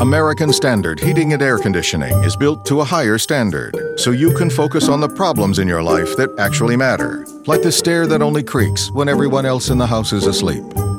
American Standard Heating and Air Conditioning is built to a higher standard so you can focus on the problems in your life that actually matter, like the stair that only creaks when everyone else in the house is asleep.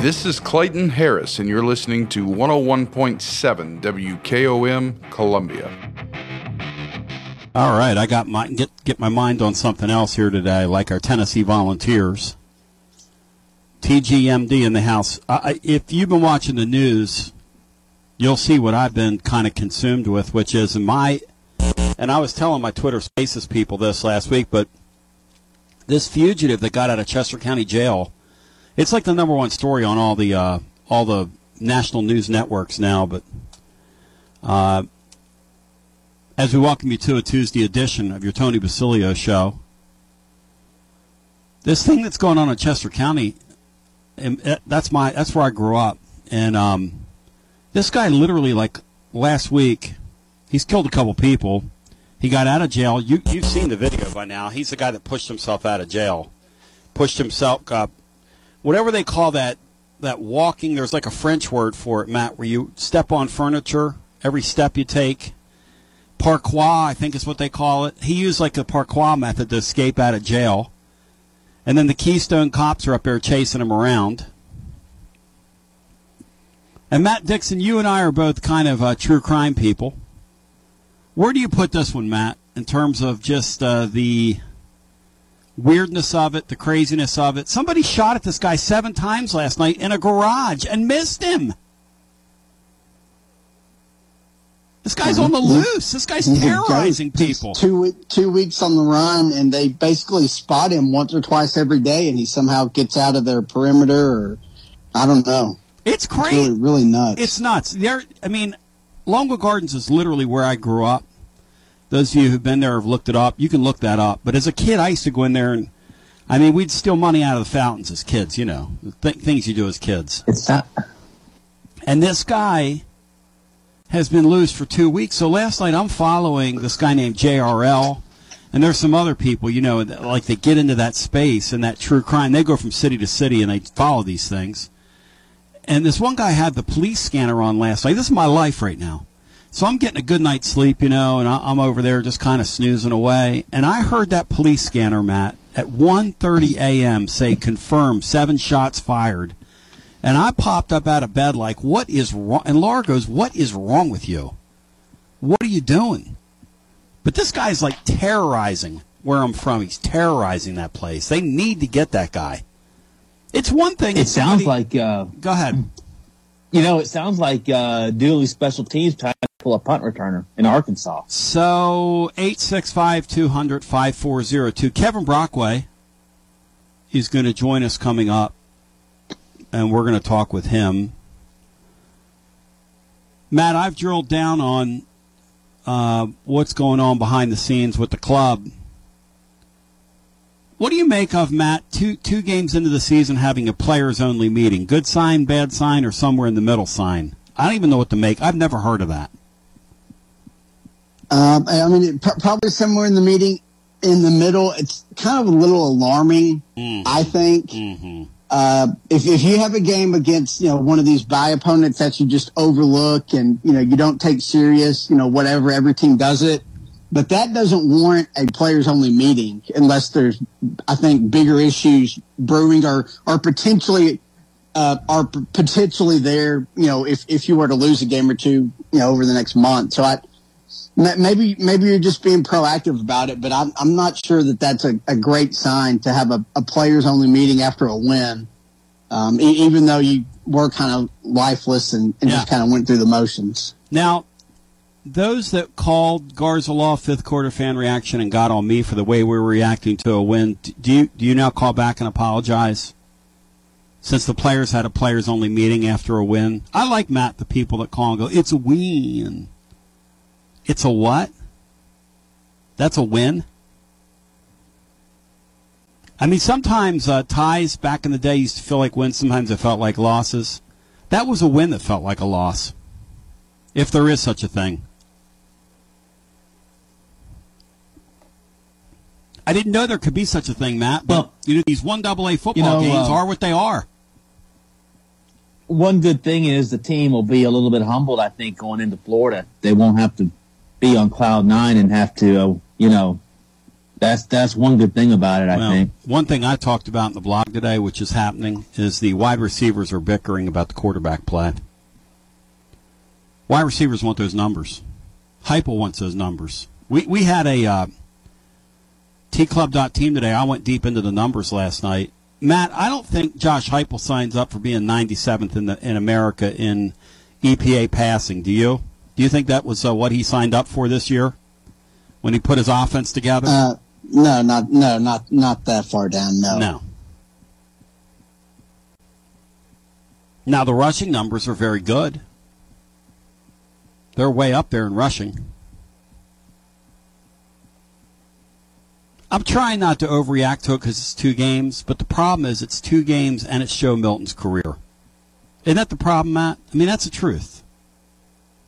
This is Clayton Harris, and you're listening to 101.7 WKOM Columbia. All right, I got my get get my mind on something else here today, like our Tennessee Volunteers. TGMD in the house. I, if you've been watching the news, you'll see what I've been kind of consumed with, which is my. And I was telling my Twitter Spaces people this last week, but this fugitive that got out of Chester County Jail, it's like the number one story on all the uh, all the national news networks now. But uh, as we welcome you to a Tuesday edition of your Tony Basilio show, this thing that's going on in Chester County uh, that's my that's where I grew up. And um, this guy literally like last week, he's killed a couple people. He got out of jail. You you've seen the video by now. He's the guy that pushed himself out of jail, pushed himself up, whatever they call that that walking. There's like a French word for it, Matt, where you step on furniture every step you take. Parkour, I think is what they call it. He used like the parkour method to escape out of jail. And then the Keystone cops are up there chasing him around. And Matt Dixon, you and I are both kind of uh, true crime people. Where do you put this one, Matt, in terms of just uh, the weirdness of it, the craziness of it? Somebody shot at this guy seven times last night in a garage and missed him. This guy's on the mm-hmm. loose. This guy's mm-hmm. terrorizing people. Two two weeks on the run, and they basically spot him once or twice every day, and he somehow gets out of their perimeter, or I don't know. It's crazy. It's really, really nuts. It's nuts. There. I mean, Longwood Gardens is literally where I grew up. Those of you who've been there have looked it up. You can look that up. But as a kid, I used to go in there and, I mean, we'd steal money out of the fountains as kids. You know, th- things you do as kids. It's not. And this guy has been loose for two weeks. So last night I'm following this guy named JRL, and there's some other people, you know, like they get into that space and that true crime. They go from city to city and they follow these things. And this one guy had the police scanner on last night. This is my life right now. So I'm getting a good night's sleep, you know, and I'm over there just kind of snoozing away. And I heard that police scanner, Matt, at 1:30 a.m. say confirm seven shots fired and I popped up out of bed like, what is wrong? And Laura goes, what is wrong with you? What are you doing? But this guy's like terrorizing where I'm from. He's terrorizing that place. They need to get that guy. It's one thing. It sounds like. Uh, go ahead. You know, it sounds like uh, Dooley Special Teams to pull a punt returner in Arkansas. So, 865 200 5402. Kevin Brockway is going to join us coming up and we're going to talk with him. Matt, I've drilled down on uh, what's going on behind the scenes with the club. What do you make of Matt? Two two games into the season, having a players only meeting. Good sign, bad sign, or somewhere in the middle sign. I don't even know what to make. I've never heard of that. Um, I mean, probably somewhere in the meeting, in the middle. It's kind of a little alarming. Mm. I think. Mm-hmm uh, if, if you have a game against, you know, one of these by opponents that you just overlook and, you know, you don't take serious, you know, whatever, every team does it. But that doesn't warrant a players only meeting unless there's, I think, bigger issues brewing or, or potentially, uh, are p- potentially there, you know, if, if you were to lose a game or two, you know, over the next month. So I, maybe maybe you're just being proactive about it, but I'm I'm not sure that that's a, a great sign to have a, a players only meeting after a win, um, e- even though you were kind of lifeless and, and just kind of went through the motions. Now, those that called Garza Law fifth quarter fan reaction and got on me for the way we were reacting to a win, do you do you now call back and apologize? Since the players had a players only meeting after a win, I like Matt the people that call and go, "It's a win." It's a what? That's a win. I mean, sometimes uh, ties back in the day used to feel like wins. Sometimes it felt like losses. That was a win that felt like a loss, if there is such a thing. I didn't know there could be such a thing, Matt. But you know, these one double A football know, games uh, are what they are. One good thing is the team will be a little bit humbled. I think going into Florida, they won't have to be on cloud nine and have to, uh, you know, that's that's one good thing about it. I Well, think. One thing I talked about in the blog today, which is happening, is the wide receivers are bickering about the quarterback play. Wide receivers want those numbers. Heupel wants those numbers. We we had a uh, tclub.team today. I went deep into the numbers last night. Matt, I don't think Josh Heupel signs up for being 97th in the in America in EPA passing. Do you? Do you think that was uh, what he signed up for this year when he put his offense together? Uh, no, not no, not not that far down. No. No. Now the rushing numbers are very good. They're way up there in rushing. I'm trying not to overreact to it because it's two games, but the problem is it's two games and it's Joe Milton's career. Isn't that the problem, Matt? I mean, that's the truth.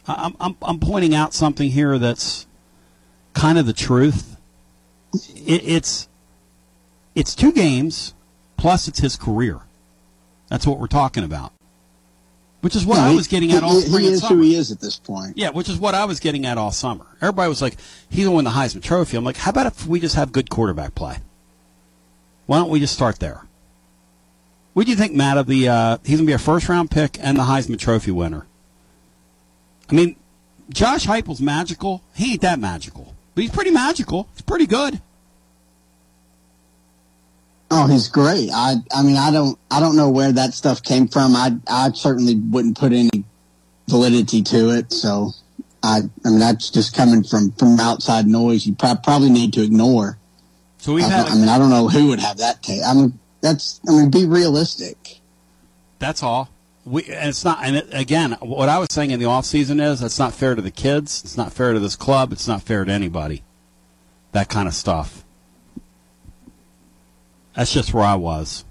I'm, I'm, I'm pointing out something here that's kind of the truth. It, it's it's two games plus it's his career. That's what we're talking about. Which is what I was getting at he- all he spring and is who he is at this point. Yeah, which is what I was getting at all summer. Everybody was like, he's going to win the Heisman Trophy. I'm like, how about if we just have good quarterback play? Why don't we just start there? What do you think, Matt, of the, uh, he's going to be a first round pick and the Heisman Trophy winner? I mean, Josh Heupel's magical. He ain't that magical, but he's pretty magical. He's pretty good. Oh, he's great. I I mean, I don't I don't know where that stuff came from. I I certainly wouldn't put any validity to it. So I I mean, that's just coming from from outside noise. You prob- probably need to ignore. So we've I, had I mean, I don't know who would have that take. I mean, that's I mean, be realistic. That's all. We, and it's not. And it, again, what I was saying in the off season is that's not fair to the kids. It's not fair to this club. It's not fair to anybody. That kind of stuff. That's just where I was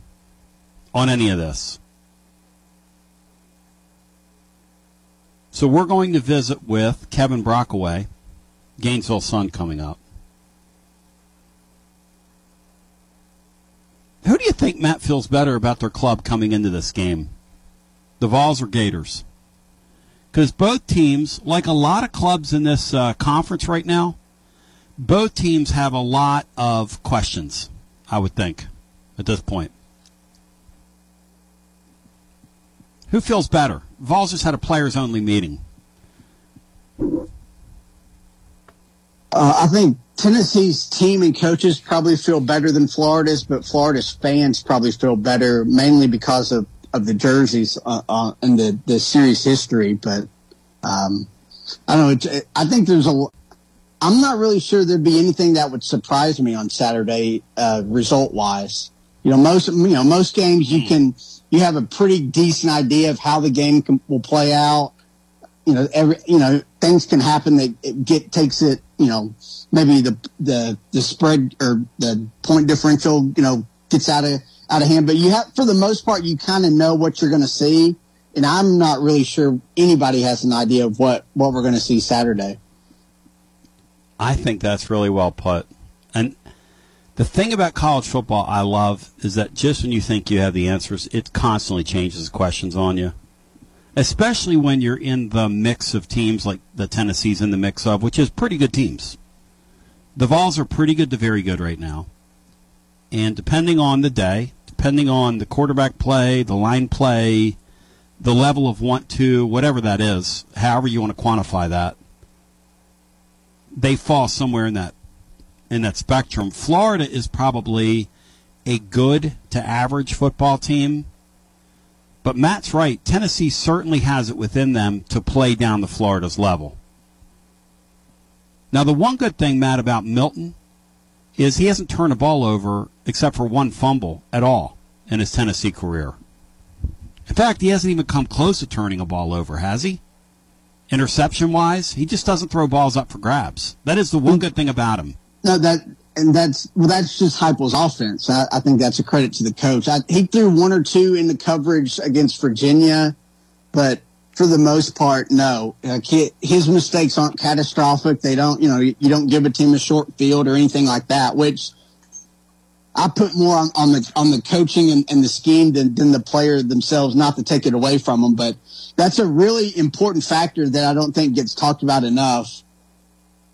on any of this. So we're going to visit with Kevin Brockway, Gainesville Sun coming up. Who do you think Matt feels better about their club coming into this game? The Vols or Gators? Because both teams, like a lot of clubs in this uh, conference right now, both teams have a lot of questions, I would think, at this point. Who feels better? Vols just had a players only meeting. Uh, I think Tennessee's team and coaches probably feel better than Florida's, but Florida's fans probably feel better mainly because of, of the jerseys uh, uh, and the, the series history. But um, I don't know. It, I think there's a. I'm not really sure there'd be anything that would surprise me on Saturday, uh, result wise. You know, most you know most games you can you have a pretty decent idea of how the game can, will play out you know, every, you know, things can happen that it get, takes it, you know, maybe the, the, the spread or the point differential, you know, gets out of, out of hand. But you have, for the most part, you kind of know what you're going to see. And I'm not really sure anybody has an idea of what, what we're going to see Saturday. I think that's really well put. And The thing about college football I love is that just when you think you have the answers, it constantly changes questions on you. Especially when you're in the mix of teams like the Tennessee's in the mix of, which is pretty good teams. The Vols are pretty good to very good right now. And depending on the day, depending on the quarterback play, the line play, the level of want to, whatever that is, however you want to quantify that, they fall somewhere in that in that spectrum. Florida is probably a good to average football team. But Matt's right. Tennessee certainly has it within them to play down to Florida's level. Now, the one good thing, Matt, about Milton is he hasn't turned a ball over except for one fumble at all in his Tennessee career. In fact, he hasn't even come close to turning a ball over, has he? Interception wise, he just doesn't throw balls up for grabs. That is the one good thing about him. No, that and that's well, that's just Heupel's offense. I, I think that's a credit to the coach. I, he threw one or two in the coverage against Virginia, but for the most part, no. Uh, like his mistakes aren't catastrophic. They don't, you know, you don't give a team a short field or anything like that, which I put more on, on the on the coaching and, and the scheme than, than the player themselves. Not to take it away from them, but that's a really important factor that I don't think gets talked about enough.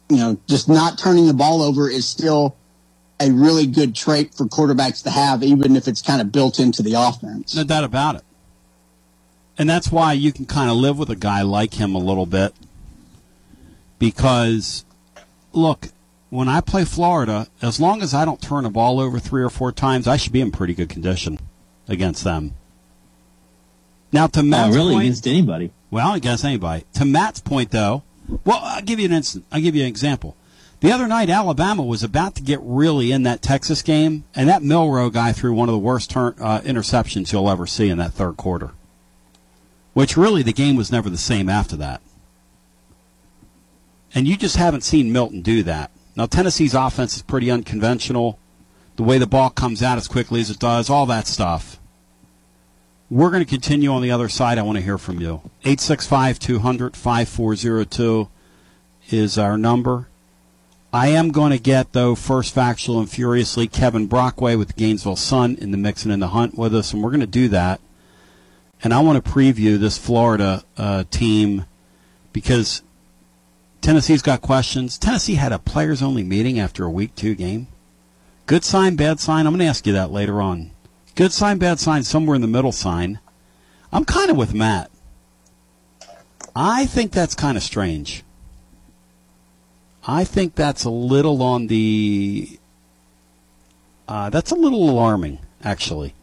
You know, just not turning the ball over is still a really good trait for quarterbacks to have, even if it's kind of built into the offense. No doubt about it. And that's why you can kind of live with a guy like him a little bit. Because, look, when I play Florida, as long as I don't turn a ball over three or four times, I should be in pretty good condition against them. Now, to Matt's oh, really point, against anybody? Well, against anybody. To Matt's point, though, well, I'll give you an instant. I'll give you an example. The other night, Alabama was about to get really in that Texas game, and that Milroe guy threw one of the worst turn, uh, interceptions you'll ever see in that third quarter. Which really, the game was never the same after that. And you just haven't seen Milton do that. Now, Tennessee's offense is pretty unconventional. The way the ball comes out as quickly as it does, all that stuff. We're going to continue on the other side. I want to hear from you. 865 200 5402 is our number. I am going to get, though, first factual and furiously Kevin Brockway with the Gainesville Sun in the mix and in the hunt with us, and we're going to do that. And I want to preview this Florida uh, team because Tennessee's got questions. Tennessee had a players only meeting after a week two game. Good sign, bad sign. I'm going to ask you that later on. Good sign, bad sign, somewhere in the middle sign. I'm kind of with Matt. I think that's kind of strange. I think that's a little on the. Uh, that's a little alarming, actually.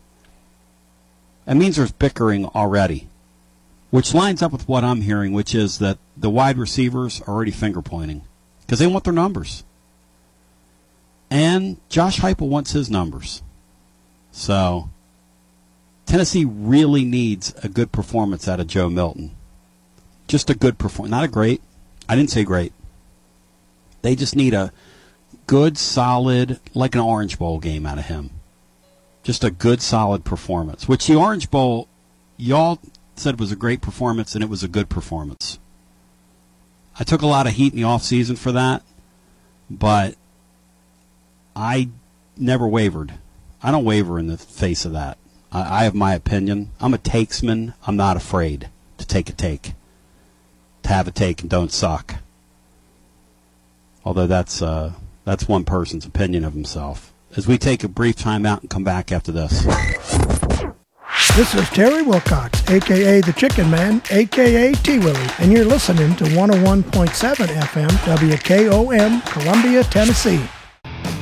That means there's bickering already which lines up with what I'm hearing, which is that the wide receivers are already finger pointing because they want their numbers. And Josh Heupel wants his numbers. So Tennessee really needs a good performance out of Joe Milton. Just a good performance, not a great. I didn't say great. They just need a good, solid, like an Orange Bowl game out of him. Just a good, solid performance. Which the Orange Bowl, y'all said it was a great performance and it was a good performance. I took a lot of heat in the off season for that, but I never wavered. I don't waver in the face of that. I, I have my opinion. I'm a takesman. I'm not afraid to take a take, to have a take and don't suck. Although that's uh, that's one person's opinion of himself. As we take a brief time out and come back after this. This is Terry Wilcox, aka the Chicken Man, aka T Willie, and you're listening to 101.7 FM WKOM, Columbia, Tennessee.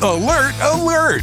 Alert, alert!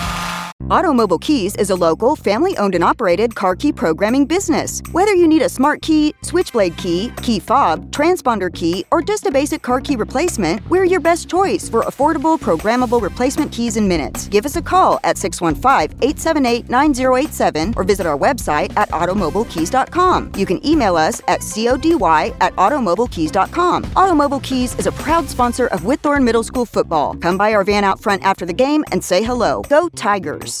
Automobile Keys is a local, family owned and operated car key programming business. Whether you need a smart key, switchblade key, key fob, transponder key, or just a basic car key replacement, we're your best choice for affordable, programmable replacement keys in minutes. Give us a call at 615 878 9087 or visit our website at automobilekeys.com. You can email us at CODY at automobilekeys.com. Automobile Keys is a proud sponsor of Whitthorne Middle School football. Come by our van out front after the game and say hello. Go Tigers!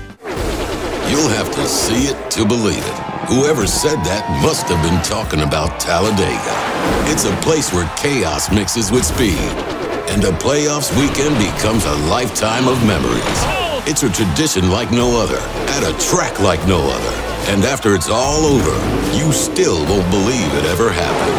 You'll have to see it to believe it. Whoever said that must have been talking about Talladega. It's a place where chaos mixes with speed, and a playoffs weekend becomes a lifetime of memories. It's a tradition like no other, at a track like no other. And after it's all over, you still won't believe it ever happened.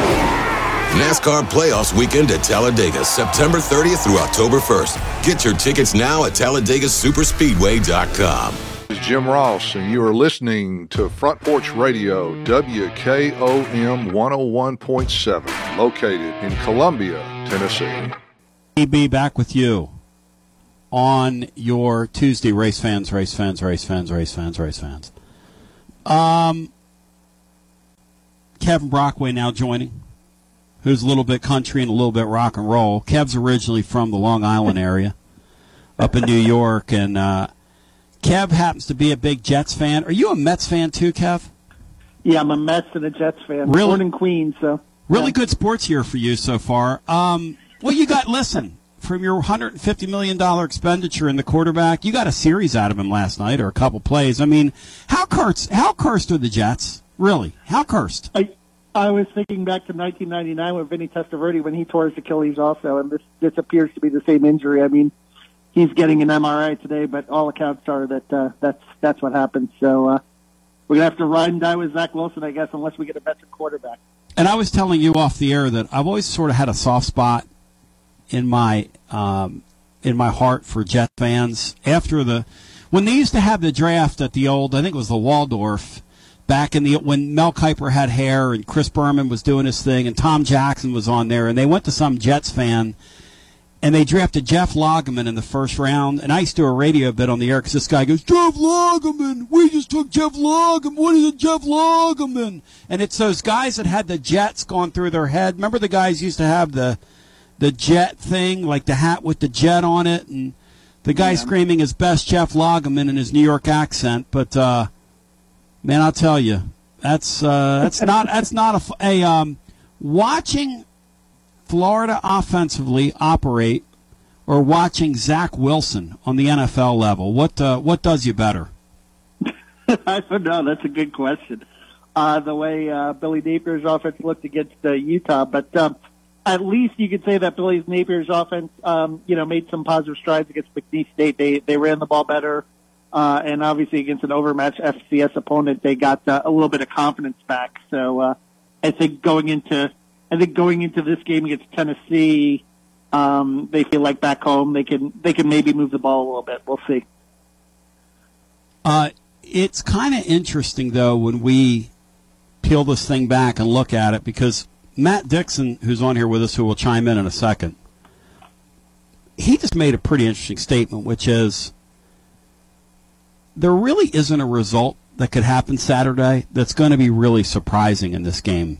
NASCAR Playoffs Weekend at Talladega, September 30th through October 1st. Get your tickets now at TalladegaSuperspeedway.com. Is Jim Ross, and you are listening to Front Porch Radio, WKOM 101.7, located in Columbia, Tennessee. be back with you on your Tuesday race fans, race fans, race fans, race fans, race fans. Um, Kevin Brockway now joining, who's a little bit country and a little bit rock and roll. Kev's originally from the Long Island area, up in New York, and uh, Kev happens to be a big Jets fan. Are you a Mets fan too, Kev? Yeah, I'm a Mets and a Jets fan. Really? Born in Queens, so Really good sports year for you so far. Um, well, you got listen from your 150 million dollar expenditure in the quarterback. You got a series out of him last night, or a couple plays. I mean, how cursed? How cursed are the Jets? Really? How cursed? I I was thinking back to 1999 with Vinny Testaverde when he tore his Achilles also, and this this appears to be the same injury. I mean, he's getting an MRI today, but all accounts are that uh, that's that's what happened. So uh, we're gonna have to ride and die with Zach Wilson, I guess, unless we get a better quarterback. And I was telling you off the air that I've always sort of had a soft spot in my um, in my heart for Jet fans. After the when they used to have the draft at the old, I think it was the Waldorf back in the when Mel Kiper had hair and Chris Berman was doing his thing and Tom Jackson was on there and they went to some Jets fan and they drafted Jeff Lageman in the first round. And I used to do a radio bit on the air because this guy goes, Jeff Lageman, we just took Jeff Lageman. What is it, Jeff Lageman? And it's those guys that had the Jets going through their head. Remember the guys used to have the the jet thing, like the hat with the jet on it, and the guy yeah. screaming his best Jeff Lageman in his New York accent. But uh, man, I'll tell you, that's uh, that's not that's not a, a um, watching Florida offensively operate or watching Zach Wilson on the NFL level? What uh, what does you better? I don't know. That's a good question. Uh, the way uh, Billy Napier's offense looked against uh, Utah, but um, at least you could say that Billy Napier's offense, um, you know, made some positive strides against McNeese State. They they ran the ball better, uh, and obviously against an overmatched FCS opponent, they got uh, a little bit of confidence back. So uh, I think going into I think going into this game against Tennessee, um, they feel like back home they can they can maybe move the ball a little bit. We'll see. Uh, it's kind of interesting though when we peel this thing back and look at it because Matt Dixon, who's on here with us, who will chime in in a second, he just made a pretty interesting statement, which is there really isn't a result that could happen Saturday that's going to be really surprising in this game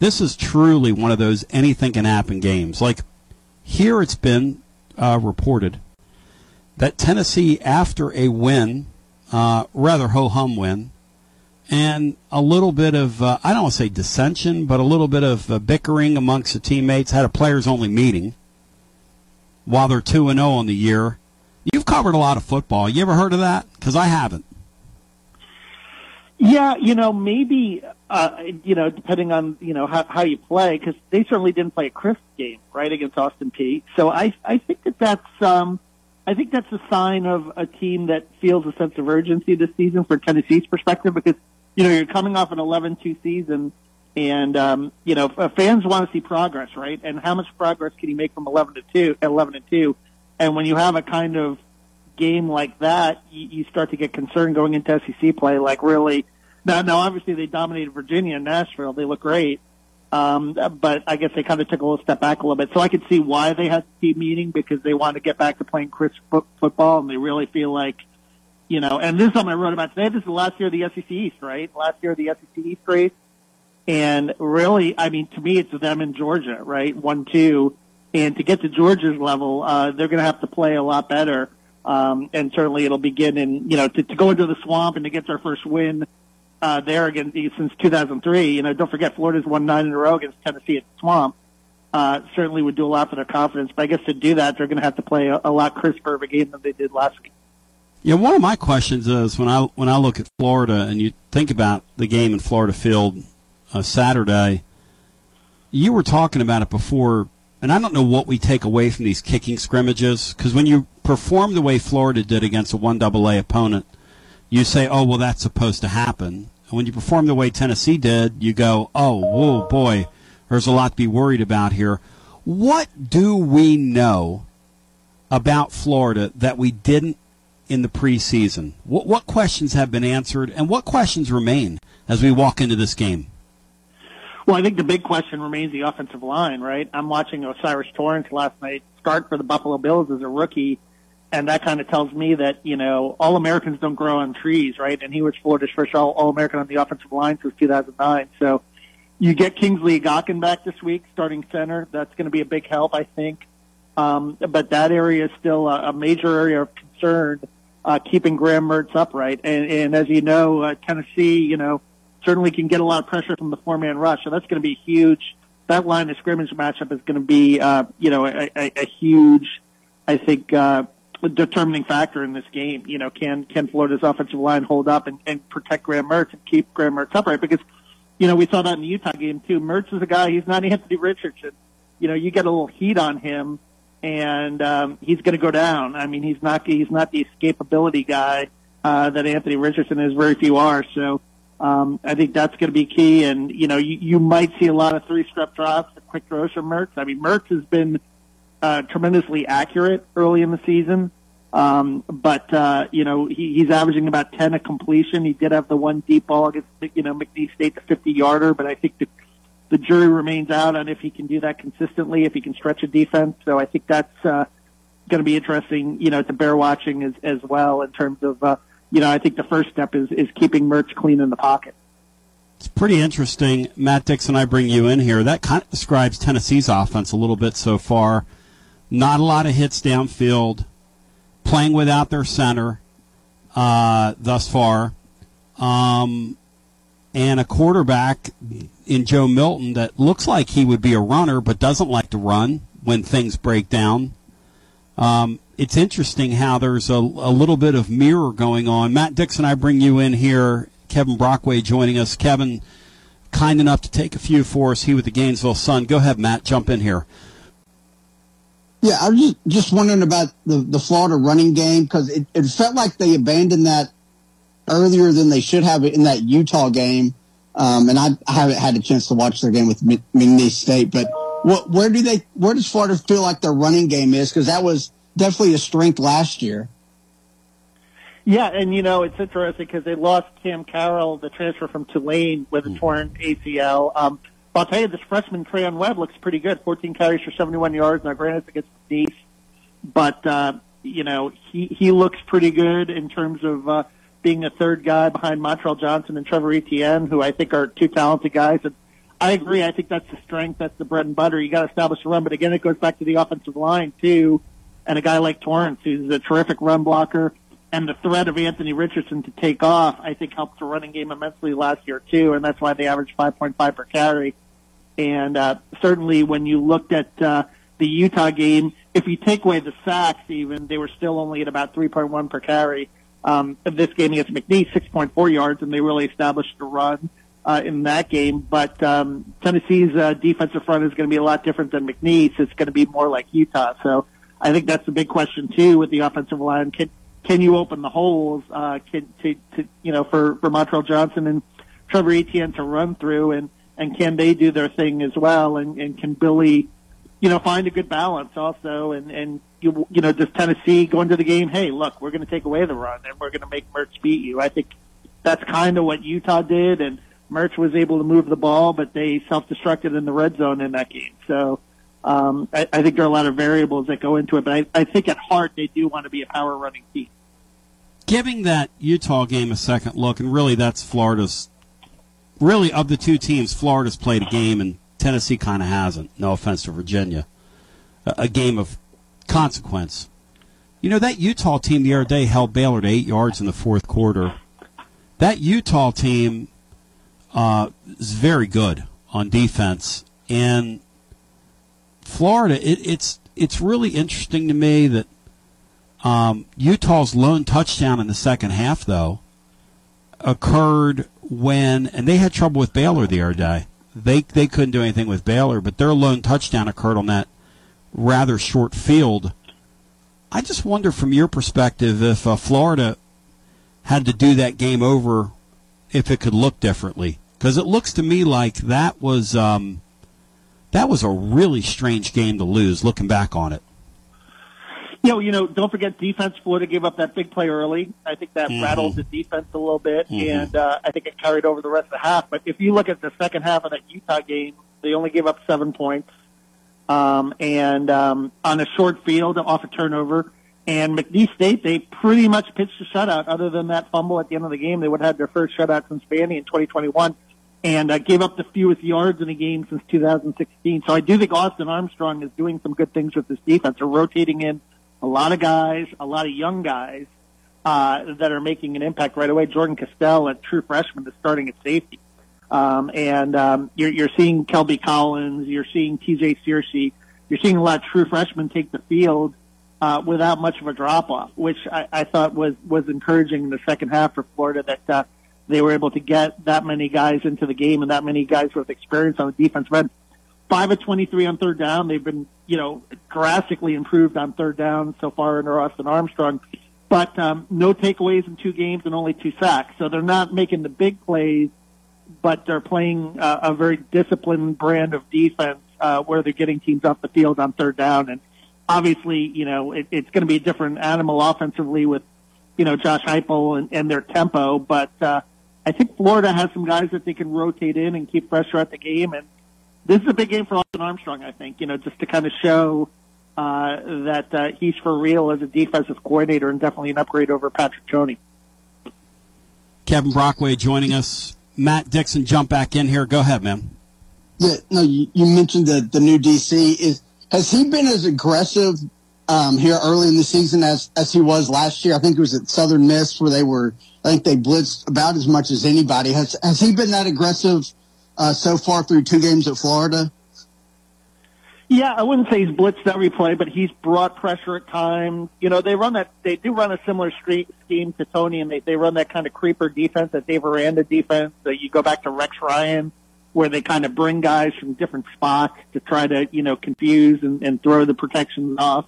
this is truly one of those anything can happen games. Like here, it's been uh, reported that Tennessee, after a win, uh, rather ho hum win, and a little bit of uh, I don't want to say dissension, but a little bit of uh, bickering amongst the teammates, had a players only meeting while they're two and zero oh on the year. You've covered a lot of football. You ever heard of that? Because I haven't. Yeah, you know, maybe, uh, you know, depending on, you know, how, how you play, because they certainly didn't play a crisp game, right, against Austin Peay. So I, I think that that's, um, I think that's a sign of a team that feels a sense of urgency this season for Tennessee's perspective, because, you know, you're coming off an 11-2 season, and, um, you know, fans want to see progress, right? And how much progress can you make from 11 to 2, 11 to 2? And when you have a kind of game like that, you, you start to get concerned going into SEC play. Like really, now, now obviously they dominated Virginia and Nashville. They look great. Um, but I guess they kind of took a little step back a little bit. So I could see why they had the meeting because they want to get back to playing crisp fo- football and they really feel like, you know, and this is something I wrote about today. This is the last year of the SEC East, right? Last year of the SEC East race. And really, I mean, to me, it's them in Georgia, right? One, two. And to get to Georgia's level, uh, they're going to have to play a lot better. Um, and certainly it'll begin in, you know, to, to go into the swamp and to get our first win, uh, there again since 2003. You know, don't forget Florida's won nine in a row against Tennessee at the swamp. Uh, certainly would do a lot for their confidence, but I guess to do that, they're going to have to play a, a lot crisper of a game than they did last week. Yeah, one of my questions is when I when I look at Florida and you think about the game in Florida Field uh, Saturday, you were talking about it before and I don't know what we take away from these kicking scrimmages because when you perform the way Florida did against a one double A opponent, you say, "Oh, well, that's supposed to happen." And when you perform the way Tennessee did, you go, "Oh, whoa, boy, there's a lot to be worried about here." What do we know about Florida that we didn't in the preseason? What, what questions have been answered, and what questions remain as we walk into this game? Well, I think the big question remains the offensive line, right? I'm watching O'Cyrus Torrence last night start for the Buffalo Bills as a rookie, and that kind of tells me that, you know, all Americans don't grow on trees, right? And he was Florida's first all, all American on the offensive line since 2009. So you get Kingsley Eguakun back this week, starting center. That's going to be a big help, I think. Um, but that area is still a, a major area of concern, uh, keeping Graham Mertz upright. And, and as you know, uh, Tennessee, you know, certainly can get a lot of pressure from the four man rush. So that's going to be huge. That line of scrimmage matchup is going to be, uh, you know, a, a, a huge, I think, uh, determining factor in this game. You know, can can Florida's offensive line hold up and, and protect Graham Mertz and keep Graham Mertz upright? Because, you know, we saw that in the Utah game too. Mertz is a guy. He's not Anthony Richardson. You know, you get a little heat on him, and um, he's going to go down. I mean, he's not he's not the escapability guy uh, that Anthony Richardson is. Very few are. So um, I think that's going to be key. And you know, you, you might see a lot of three step drops, quick throws from Mertz. I mean, Mertz has been uh, tremendously accurate early in the season. Um, but, uh, you know, he, he's averaging about 10 a completion. He did have the one deep ball against, you know, McNeese State, the 50 yarder, but I think the, the jury remains out on if he can do that consistently, if he can stretch a defense. So I think that's, uh, going to be interesting, you know, to bear watching as, as well in terms of, uh, you know, I think the first step is, is keeping Mertz clean in the pocket. It's pretty interesting. Matt Dixon, I bring you in here. That kind of describes Tennessee's offense a little bit so far. Not a lot of hits downfield playing without their center uh, thus far, um, and a quarterback in Joe Milton that looks like he would be a runner but doesn't like to run when things break down. Um, it's interesting how there's a, a little bit of mirror going on. Matt Dixon, I bring you in here. Kevin Brockway joining us. Kevin, kind enough to take a few for us. He with the Gainesville Sun. Go ahead, Matt. Jump in here. Yeah, I was just, just wondering about the, the Florida running game because it, it felt like they abandoned that earlier than they should have in that Utah game. Um, and I, I, haven't had a chance to watch their game with McNeese State, but what, where do they, where does Florida feel like their running game is? Because that was definitely a strength last year. Yeah, and you know it's interesting because they lost Cam Carroll, the transfer from Tulane, with a torn ACL. Um, but I'll tell you, this freshman Treyaun Webb looks pretty good. 14 carries for 71 yards. Now, granted, it's against Nice, but uh, you know he he looks pretty good in terms of uh, being a third guy behind Montrell Johnson and Trevor Etienne, who I think are two talented guys. And I agree. I think that's the strength. That's the bread and butter. You got to establish a run, but again, it goes back to the offensive line too, and a guy like Torrence, who's a terrific run blocker. And the threat of Anthony Richardson to take off, I think, helped the running game immensely last year too, and that's why they averaged 5.5 per carry. And uh, certainly, when you looked at uh, the Utah game, if you take away the sacks, even they were still only at about 3.1 per carry. Um, of this game against McNeese, 6.4 yards, and they really established a run uh, in that game. But um, Tennessee's uh, defensive front is going to be a lot different than McNeese. It's going to be more like Utah. So I think that's the big question too with the offensive line. Can can you open the holes? Uh, can to, to you know for for Montrell Johnson and Trevor Etienne to run through and and can they do their thing as well? And, and can Billy, you know, find a good balance also? And and you you know, does Tennessee go into the game? Hey, look, we're going to take away the run and we're going to make Mertz beat you. I think that's kind of what Utah did, and Mertz was able to move the ball, but they self-destructed in the red zone in that game. So. Um, I, I think there are a lot of variables that go into it, but I, I think at heart they do want to be a power running team giving that Utah game a second look, and really that's Florida's really of the two teams, Florida's played a game and Tennessee kind of hasn't. No offense to Virginia, a, a, game of consequence. You know that Utah team the other day held Baylor to eight yards in the fourth quarter. That Utah team uh, is very good on defense, and Florida. It, it's it's really interesting to me that um, Utah's lone touchdown in the second half, though, occurred when and they had trouble with Baylor the other day. They they couldn't do anything with Baylor, but their lone touchdown occurred on that rather short field. I just wonder from your perspective if uh, Florida had to do that game over, if it could look differently, because it looks to me like that was um, that was a really strange game to lose. Looking back on it. You know, you know, don't forget defense. Florida gave up that big play early. I think that mm-hmm. rattled the defense a little bit, mm-hmm. and uh, I think it carried over the rest of the half. But if you look at the second half of that Utah game, they only gave up seven points, um, and um, on a short field off a turnover. And McNeese State, they pretty much pitched a shutout. Other than that fumble at the end of the game, they would have had their first shutout since Vandy in 2021 and uh, gave up the fewest yards in a game since 2016. So I do think Austin Armstrong is doing some good things with this defense. They're rotating in a lot of guys, a lot of young guys uh, that are making an impact right away. Jordan Castell, a true freshman, is starting at safety. Um, and um, you're, you're seeing Kelby Collins, you're seeing TJ Searcy, you're seeing a lot of true freshmen take the field uh, without much of a drop off, which I, I thought was was encouraging in the second half for Florida that uh, they were able to get that many guys into the game and that many guys with experience on the defensive end. five of 23 on third down. They've been, you know, drastically improved on third down so far under Austin Armstrong, but um, no takeaways in two games and only two sacks. So they're not making the big plays, but they're playing uh, a very disciplined brand of defense uh, where they're getting teams off the field on third down. And obviously, you know, it, it's going to be a different animal offensively with, you know, Josh Heupel and, and their tempo, but uh, I think Florida has some guys that they can rotate in and keep pressure at the game and this is a big game for Austin Armstrong, I think, you know, just to kind of show uh, that uh, he's for real as a defensive coordinator and definitely an upgrade over Patrick Toney. Kevin Brockway joining us. Matt Dixon, jump back in here. Go ahead, man. Yeah, no, you, you mentioned the, the new DC. Is Has he been as aggressive um, here early in the season as, as he was last year? I think it was at Southern Miss where they were, I think they blitzed about as much as anybody. Has, has he been that aggressive uh, so far through two games at Florida? Yeah, I wouldn't say he's blitzed every play, but he's brought pressure at times. You know, they run that, they do run a similar scheme to Toney and they, they run that kind of creeper defense, that Dave Aranda defense. that you go back to Rex Ryan, where they kind of bring guys from different spots to try to, you know, confuse and, and throw the protections off.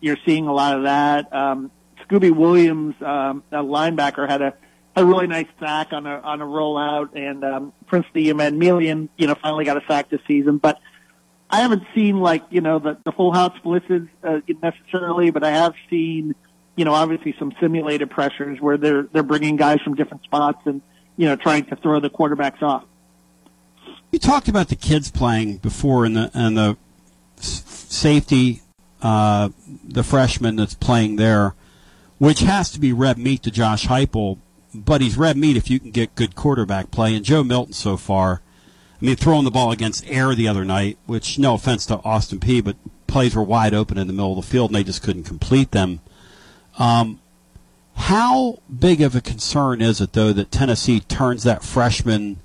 You're seeing a lot of that. Um, Scooby Williams, um, a linebacker, had a a really nice sack on a on a rollout, and um, Prince Emmanuel, you know, finally got a sack this season. But I haven't seen like you know the the full house blitzes uh, necessarily, but I have seen you know obviously some simulated pressures where they're they're bringing guys from different spots and you know trying to throw the quarterbacks off. You talked about the kids playing before and the and the safety, uh, the freshman that's playing there, which has to be red meat to Josh Heupel but he's red meat if you can get good quarterback play. And Joe Milton so far, I mean, throwing the ball against air the other night, which no offense to Austin Peay, but plays were wide open in the middle of the field and they just couldn't complete them. Um, how big of a concern is it though that Tennessee turns that freshman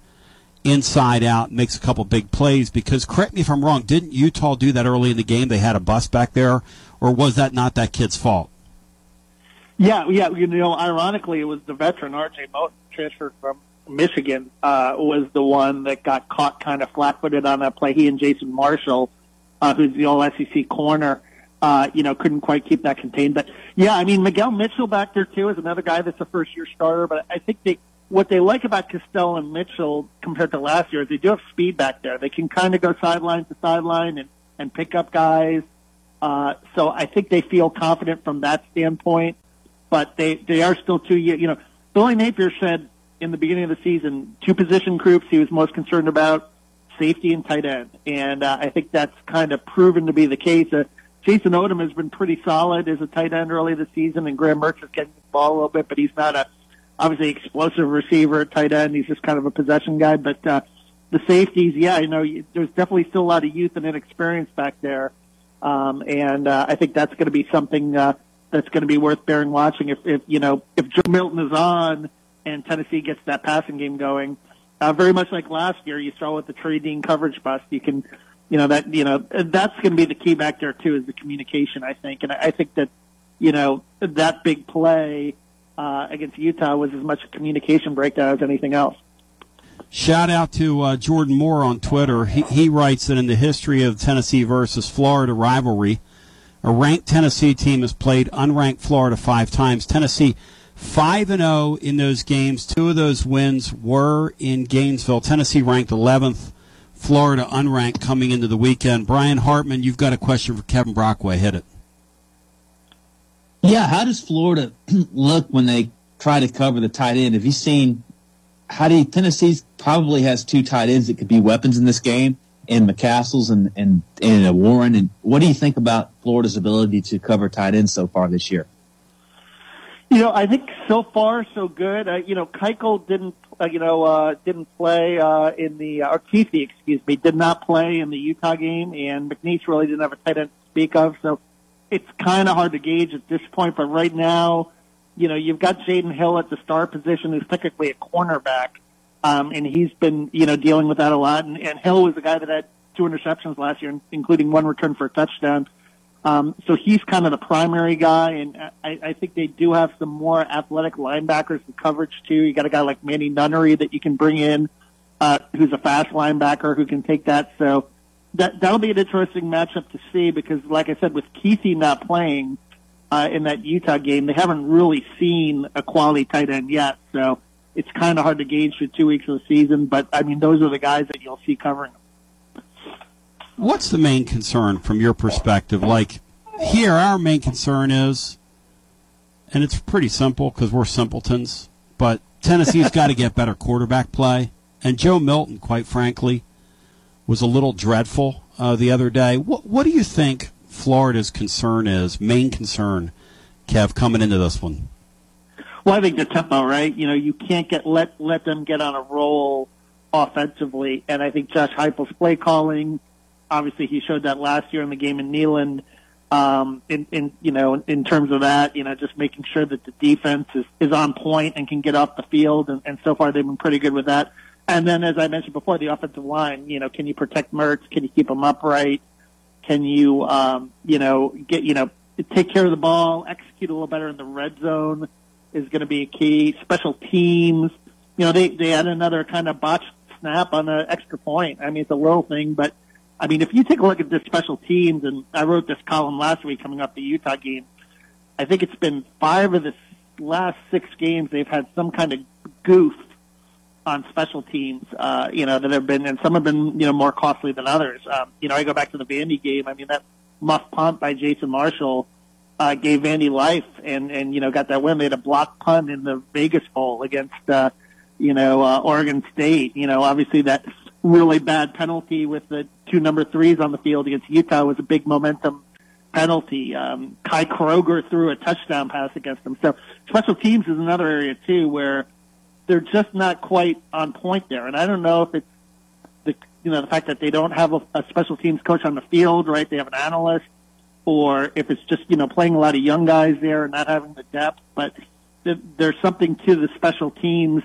inside out, makes a couple big plays? Because correct me if I'm wrong, didn't Utah do that early in the game? They had a bus back there, or was that not that kid's fault? Yeah, yeah. You know, ironically, it was the veteran R.J. Moten, transferred from Michigan, uh, was the one that got caught kind of flat-footed on that play. He and Jason Marshall, uh, who's the All-SEC corner, uh, you know, couldn't quite keep that contained. But yeah, I mean, Miguel Mitchell back there too is another guy that's a first-year starter. But I think they, what they like about Castell and Mitchell compared to last year is they do have speed back there. They can kind of go sideline to sideline and and pick up guys. Uh, so I think they feel confident from that standpoint but they they are still two. You know, Billy Napier said in the beginning of the season, two position groups he was most concerned about: safety and tight end. And uh, I think that's kind of proven to be the case. Uh, Jason Odom has been pretty solid as a tight end early this season, and Graham Mertz is getting the ball a little bit, but he's not a obviously explosive receiver tight end. He's just kind of a possession guy. But uh, the safeties, yeah, you know, there's definitely still a lot of youth and inexperience back there. Um, and uh, I think that's going to be something uh, that's going to be worth bearing watching. If, if you know if Joe Milton is on and Tennessee gets that passing game going, uh, very much like last year, you saw with the Trey Dean coverage bust. You can, you know that you know that's going to be the key back there too is the communication. I think, and I, I think that you know that big play uh, against Utah was as much a communication breakdown as anything else. Shout out to uh, Jordan Moore on Twitter. He, he writes that in the history of Tennessee versus Florida rivalry, a ranked Tennessee team has played unranked Florida five times. Tennessee 5 and 0 in those games. Two of those wins were in Gainesville. Tennessee ranked 11th, Florida unranked coming into the weekend. Brian Hartman, you've got a question for Kevin Brockway. Hit it. Yeah, how does Florida look when they try to cover the tight end? Have you seen how do you, Tennessee probably has two tight ends that could be weapons in this game? in McCastles and, and, and Warren. And what do you think about Florida's ability to cover tight ends so far this year? You know, I think so far so good. Uh, you know, Keuchel didn't, uh, you know, uh, didn't play uh, in the uh, or Kuithe, excuse me, did not play in the Utah game, and McNeese really didn't have a tight end to speak of. So it's kind of hard to gauge at this point. But right now, you know, you've got Jaydon Hill at the star position, who's technically a cornerback. Um, and he's been, you know, dealing with that a lot. And, and Hill was the guy that had two interceptions last year, including one return for a touchdown. Um, so he's kind of the primary guy, and I, I think they do have some more athletic linebackers in coverage too. You got a guy like Mannie Nunnery that you can bring in, uh, who's a fast linebacker who can take that. So that that'll be an interesting matchup to see because, like I said, with Kuithe not playing uh, in that Utah game, they haven't really seen a quality tight end yet. So it's kind of hard to gauge for two weeks of the season. But I mean, those are the guys that you'll see covering them. What's the main concern from your perspective? Like here, our main concern is, and it's pretty simple because we're simpletons, but Tennessee's got to get better quarterback play. And Joe Milton, quite frankly, was a little dreadful uh, the other day. What, what do you think Florida's concern is, main concern, Kev, coming into this one? Well, I think the tempo, right? You know, you can't get let let them get on a roll offensively, and I think Josh Heupel's play calling. Obviously, he showed that last year in the game in Neyland. Um, in, in you know, in terms of that, you know, just making sure that the defense is, is on point and can get off the field, and, and so far they've been pretty good with that. And then, as I mentioned before, the offensive line. You know, can you protect Mertz? Can you keep him upright? Can you, um, you know, get you know, take care of the ball, execute a little better in the red zone is going to be a key. Special teams. You know, they they had another kind of botched snap on an extra point. I mean, it's a little thing, but I mean, if you take a look at the special teams, and I wrote this column last week coming up the Utah game, I think it's been five of the last six games they've had some kind of goof on special teams, uh, you know, that have been, and some have been, you know, more costly than others. Um, you know, I go back to the Vandy game. I mean, that muff punt by Jason Marshall uh, gave Vandy life and, and, you know, got that win. They had a block punt in the Vegas Bowl against, uh, you know, uh, Oregon State. You know, obviously that really bad penalty with the two number threes on the field against Utah was a big momentum penalty. Um, Kai Kroeger threw a touchdown pass against them. So special teams is another area too where they're just not quite on point there. And I don't know if it's the you know the fact that they don't have a, a special teams coach on the field, right? They have an analyst, or if it's just you know playing a lot of young guys there and not having the depth. But th- there's something to the special teams,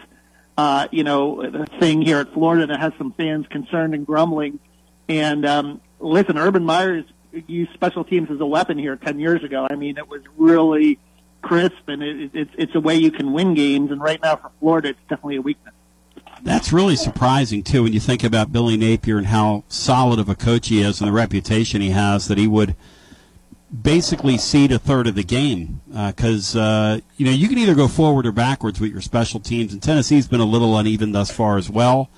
uh, you know, thing here at Florida that has some fans concerned and grumbling. And um, listen, Urban Meyers used special teams as a weapon here 10 years ago. I mean, it was really crisp, and it, it's it's a way you can win games. And right now for Florida, it's definitely a weakness. That's really surprising too when you think about Billy Napier and how solid of a coach he is and the reputation he has that he would basically seed a third of the game because uh, uh, you know you can either go forward or backwards with your special teams and Tennessee's been a little uneven thus far as well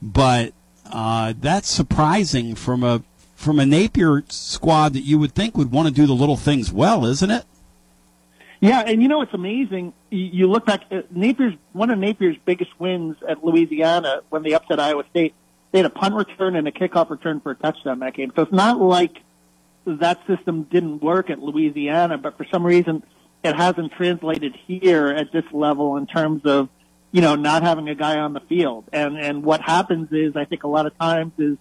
but uh, that's surprising from a from a Napier squad that you would think would want to do the little things well isn't it yeah, and you know it's amazing. You look back uh, Napier's one of Napier's biggest wins at Louisiana when they upset Iowa State. They had a punt return and a kickoff return for a touchdown that game. So it's not like that system didn't work at Louisiana, but for some reason it hasn't translated here at this level in terms of you know not having a guy on the field. And and what happens is I think a lot of times is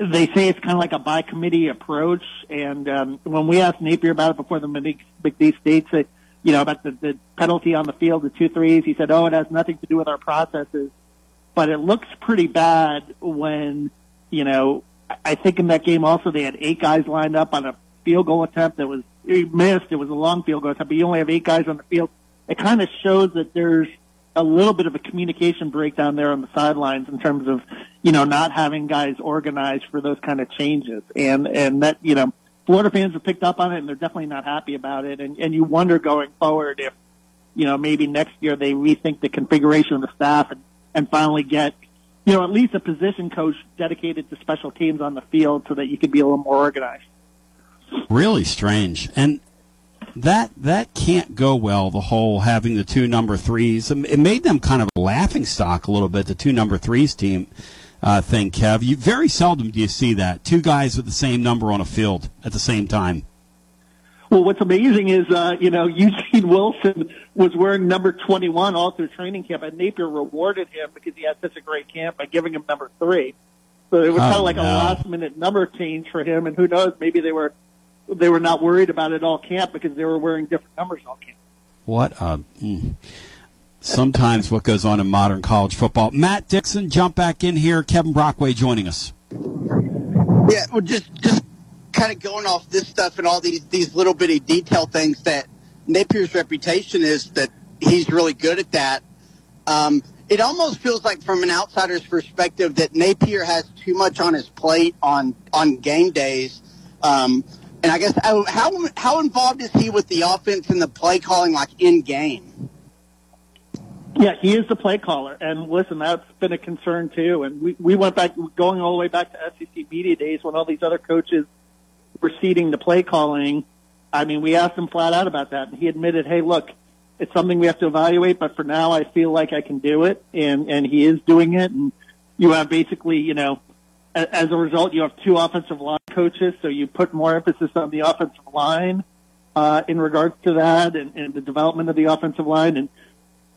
they say it's kind of like a by committee approach. And um, when we asked Napier about it before the Big D States, that you know, about the, the penalty on the field, the two threes. He said, "Oh, it has nothing to do with our processes." But it looks pretty bad when, you know, I think in that game also they had eight guys lined up on a field goal attempt that was he missed. It was a long field goal attempt, but you only have eight guys on the field. It kind of shows that there's a little bit of a communication breakdown there on the sidelines in terms of, you know, not having guys organized for those kind of changes. And and that, you know, Florida fans have picked up on it, and they're definitely not happy about it. And, and you wonder going forward if, you know, maybe next year they rethink the configuration of the staff and, and finally get, you know, at least a position coach dedicated to special teams on the field so that you could be a little more organized. Really strange. And that that can't go well. The whole having the two number threes, it made them kind of a laughing stock a little bit. The two number threes team uh, thing, Kev. You very seldom do you see that two guys with the same number on a field at the same time. Well, what's amazing is, uh, you know, Eugene Wilson was wearing number 21 all through training camp, and Napier rewarded him because he had such a great camp by giving him number three. So it was oh, kind of like no. a last minute number change for him, and who knows, maybe they were they were not worried about it all camp because they were wearing different numbers all camp. What a. Mm sometimes what goes on in modern college football. Matt Dixon, jump back in here. Kevin Brockway joining us. Yeah, well, just just kind of going off this stuff and all these these little bitty detail things that Napier's reputation is that he's really good at that. Um, it almost feels like from an outsider's perspective that Napier has too much on his plate on on game days. Um, and I guess how how involved is he with the offense and the play calling, like in game? Yeah, he is the play caller, and listen, that's been a concern too. And we we went back, going all the way back to SEC media days when all these other coaches were ceding the play calling. I mean, we asked him flat out about that, and he admitted, "Hey, look, it's something we have to evaluate, but for now, I feel like I can do it, and and he is doing it. And you have basically, you know, as a result, you have two offensive line coaches, so you put more emphasis on the offensive line uh, in regards to that and, and the development of the offensive line, and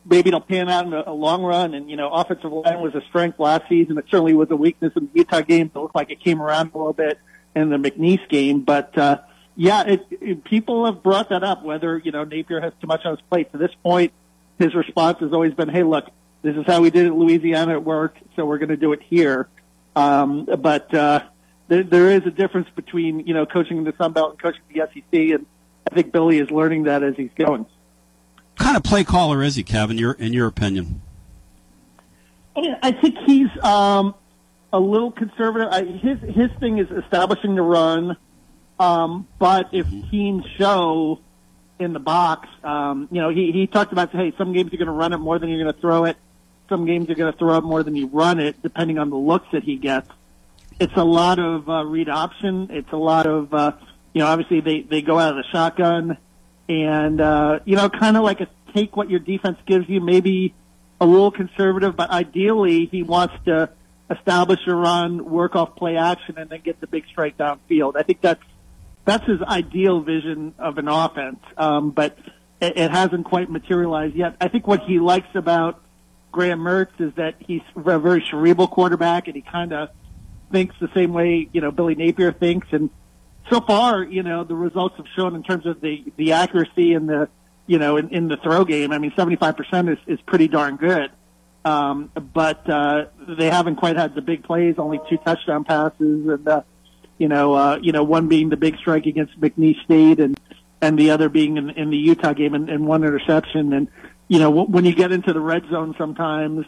maybe it'll pan out in a, a long run. And you know, offensive line was a strength last season. It certainly was a weakness in the Utah game. It looked like it came around a little bit in the McNeese game, but. uh yeah, it, it, people have brought that up. Whether you know Napier has too much on his plate. To this point, his response has always been, "Hey, look, this is how we did it in Louisiana. It worked, so we're going to do it here." Um, but uh, there, there is a difference between you know coaching in the Sun Belt and coaching the SEC, and I think Billy is learning that as he's going. Kind of play caller is he, Kevin? Your in your opinion? I think he's um, a little conservative. I, his his thing is establishing the run um, but if teams show in the box, um, you know, he, he talked about, hey, some games you're going to run it more than you're going to throw it. Some games you're going to throw it more than you run it, depending on the looks that he gets. It's a lot of uh, read option. It's a lot of, uh, you know, obviously they, they go out of the shotgun and, uh, you know, kind of like a take what your defense gives you, maybe a little conservative, but ideally he wants to establish a run, work off play action, and then get the big strike downfield. I think that's that's his ideal vision of an offense. Um, but it, it hasn't quite materialized yet. I think what he likes about Graham Mertz is that he's a very cerebral quarterback, and he kind of thinks the same way you know Billy Napier thinks. And so far, you know, the results have shown in terms of the the accuracy and the you know in, in the throw game. I mean, seventy five percent is is pretty darn good. Um, but uh, they haven't quite had the big plays, only two touchdown passes, and uh, you know, uh, you know, one being the big strike against McNeese State and, and the other being in, in the Utah game and, and one interception. And, you know, when you get into the red zone sometimes,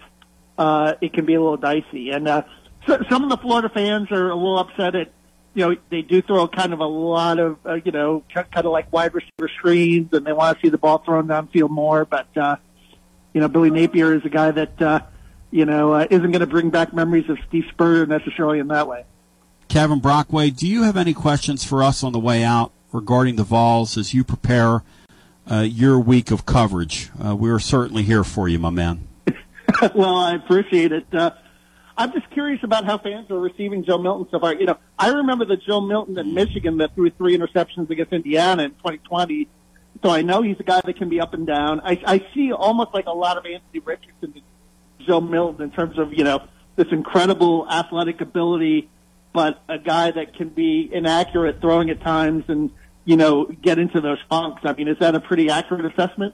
uh, it can be a little dicey. And, uh, so, some of the Florida fans are a little upset at, you know, they do throw kind of a lot of, uh, you know, kind of like wide receiver screens and they want to see the ball thrown downfield more. But, uh, you know, Billy Napier is a guy that, uh, you know, uh, isn't going to bring back memories of Steve Spurrier necessarily in that way. Kevin Brockway, do you have any questions for us on the way out regarding the Vols as you prepare uh, your week of coverage? Uh, we're certainly here for you, my man. well, I appreciate it. Uh, I'm just curious about how fans are receiving Joe Milton so far. You know, I remember the Joe Milton in Michigan that threw three interceptions against Indiana in 2020. So I know he's a guy that can be up and down. I, I see almost like a lot of Anthony Richardson to Joe Milton in terms of, you know, this incredible athletic ability but a guy that can be inaccurate throwing at times and you know get into those funks. I mean, is that a pretty accurate assessment?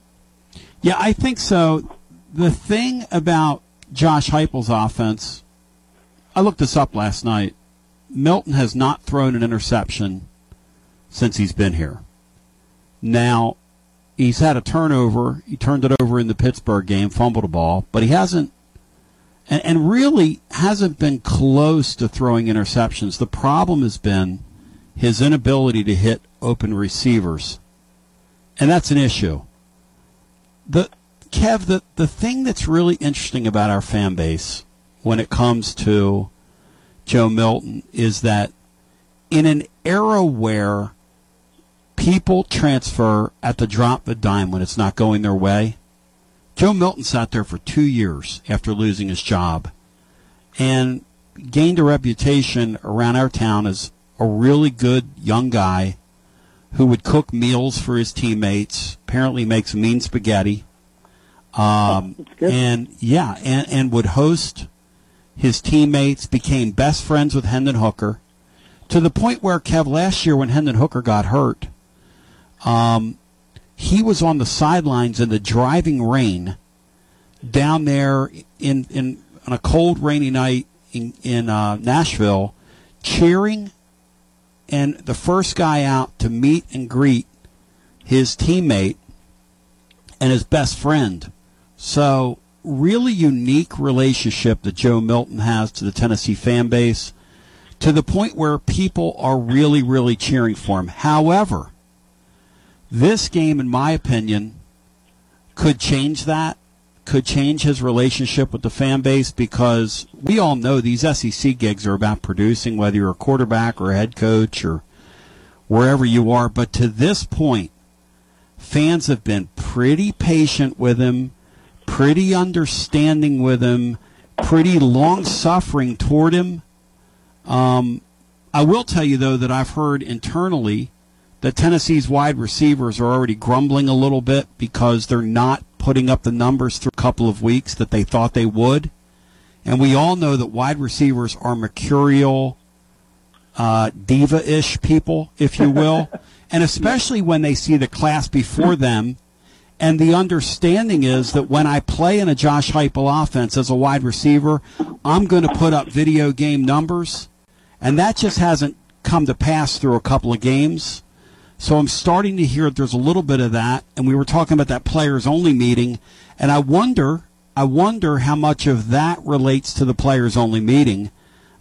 Yeah, I think so. The thing about Josh Heupel's offense, I looked this up last night. Milton has not thrown an interception since he's been here. Now, he's had a turnover. He turned it over in the Pittsburgh game, fumbled a ball, but he hasn't and, and really hasn't been close to throwing interceptions. The problem has been his inability to hit open receivers, and that's an issue. The Kev, the, the thing that's really interesting about our fan base when it comes to Joe Milton is that in an era where people transfer at the drop of a dime when it's not going their way, Joe Milton sat there for two years after losing his job and gained a reputation around our town as a really good young guy who would cook meals for his teammates, apparently makes mean spaghetti. Um, oh, and yeah, and, and would host his teammates, became best friends with Hendon Hooker to the point where Kev last year when Hendon Hooker got hurt, um, he was on the sidelines in the driving rain down there in in on a cold rainy night in in uh, Nashville cheering and the first guy out to meet and greet his teammate and his best friend. So really unique relationship that Joe Milton has to the Tennessee fan base to the point where people are really, really cheering for him. However, this game, in my opinion, could change that, could change his relationship with the fan base because we all know these SEC gigs are about producing, whether you're a quarterback or a head coach or wherever you are. But to this point, fans have been pretty patient with him, pretty understanding with him, pretty long suffering toward him. Um, I will tell you, though, that I've heard internally that Tennessee's wide receivers are already grumbling a little bit because they're not putting up the numbers through a couple of weeks that they thought they would. And we all know that wide receivers are mercurial, uh, diva ish people, if you will. and especially when they see the class before them. And the understanding is that when I play in a Josh Heupel offense as a wide receiver, I'm going to put up video game numbers. And that just hasn't come to pass through a couple of games. So I'm starting to hear there's a little bit of that. And we were talking about that players only meeting. And I wonder, I wonder how much of that relates to the players only meeting.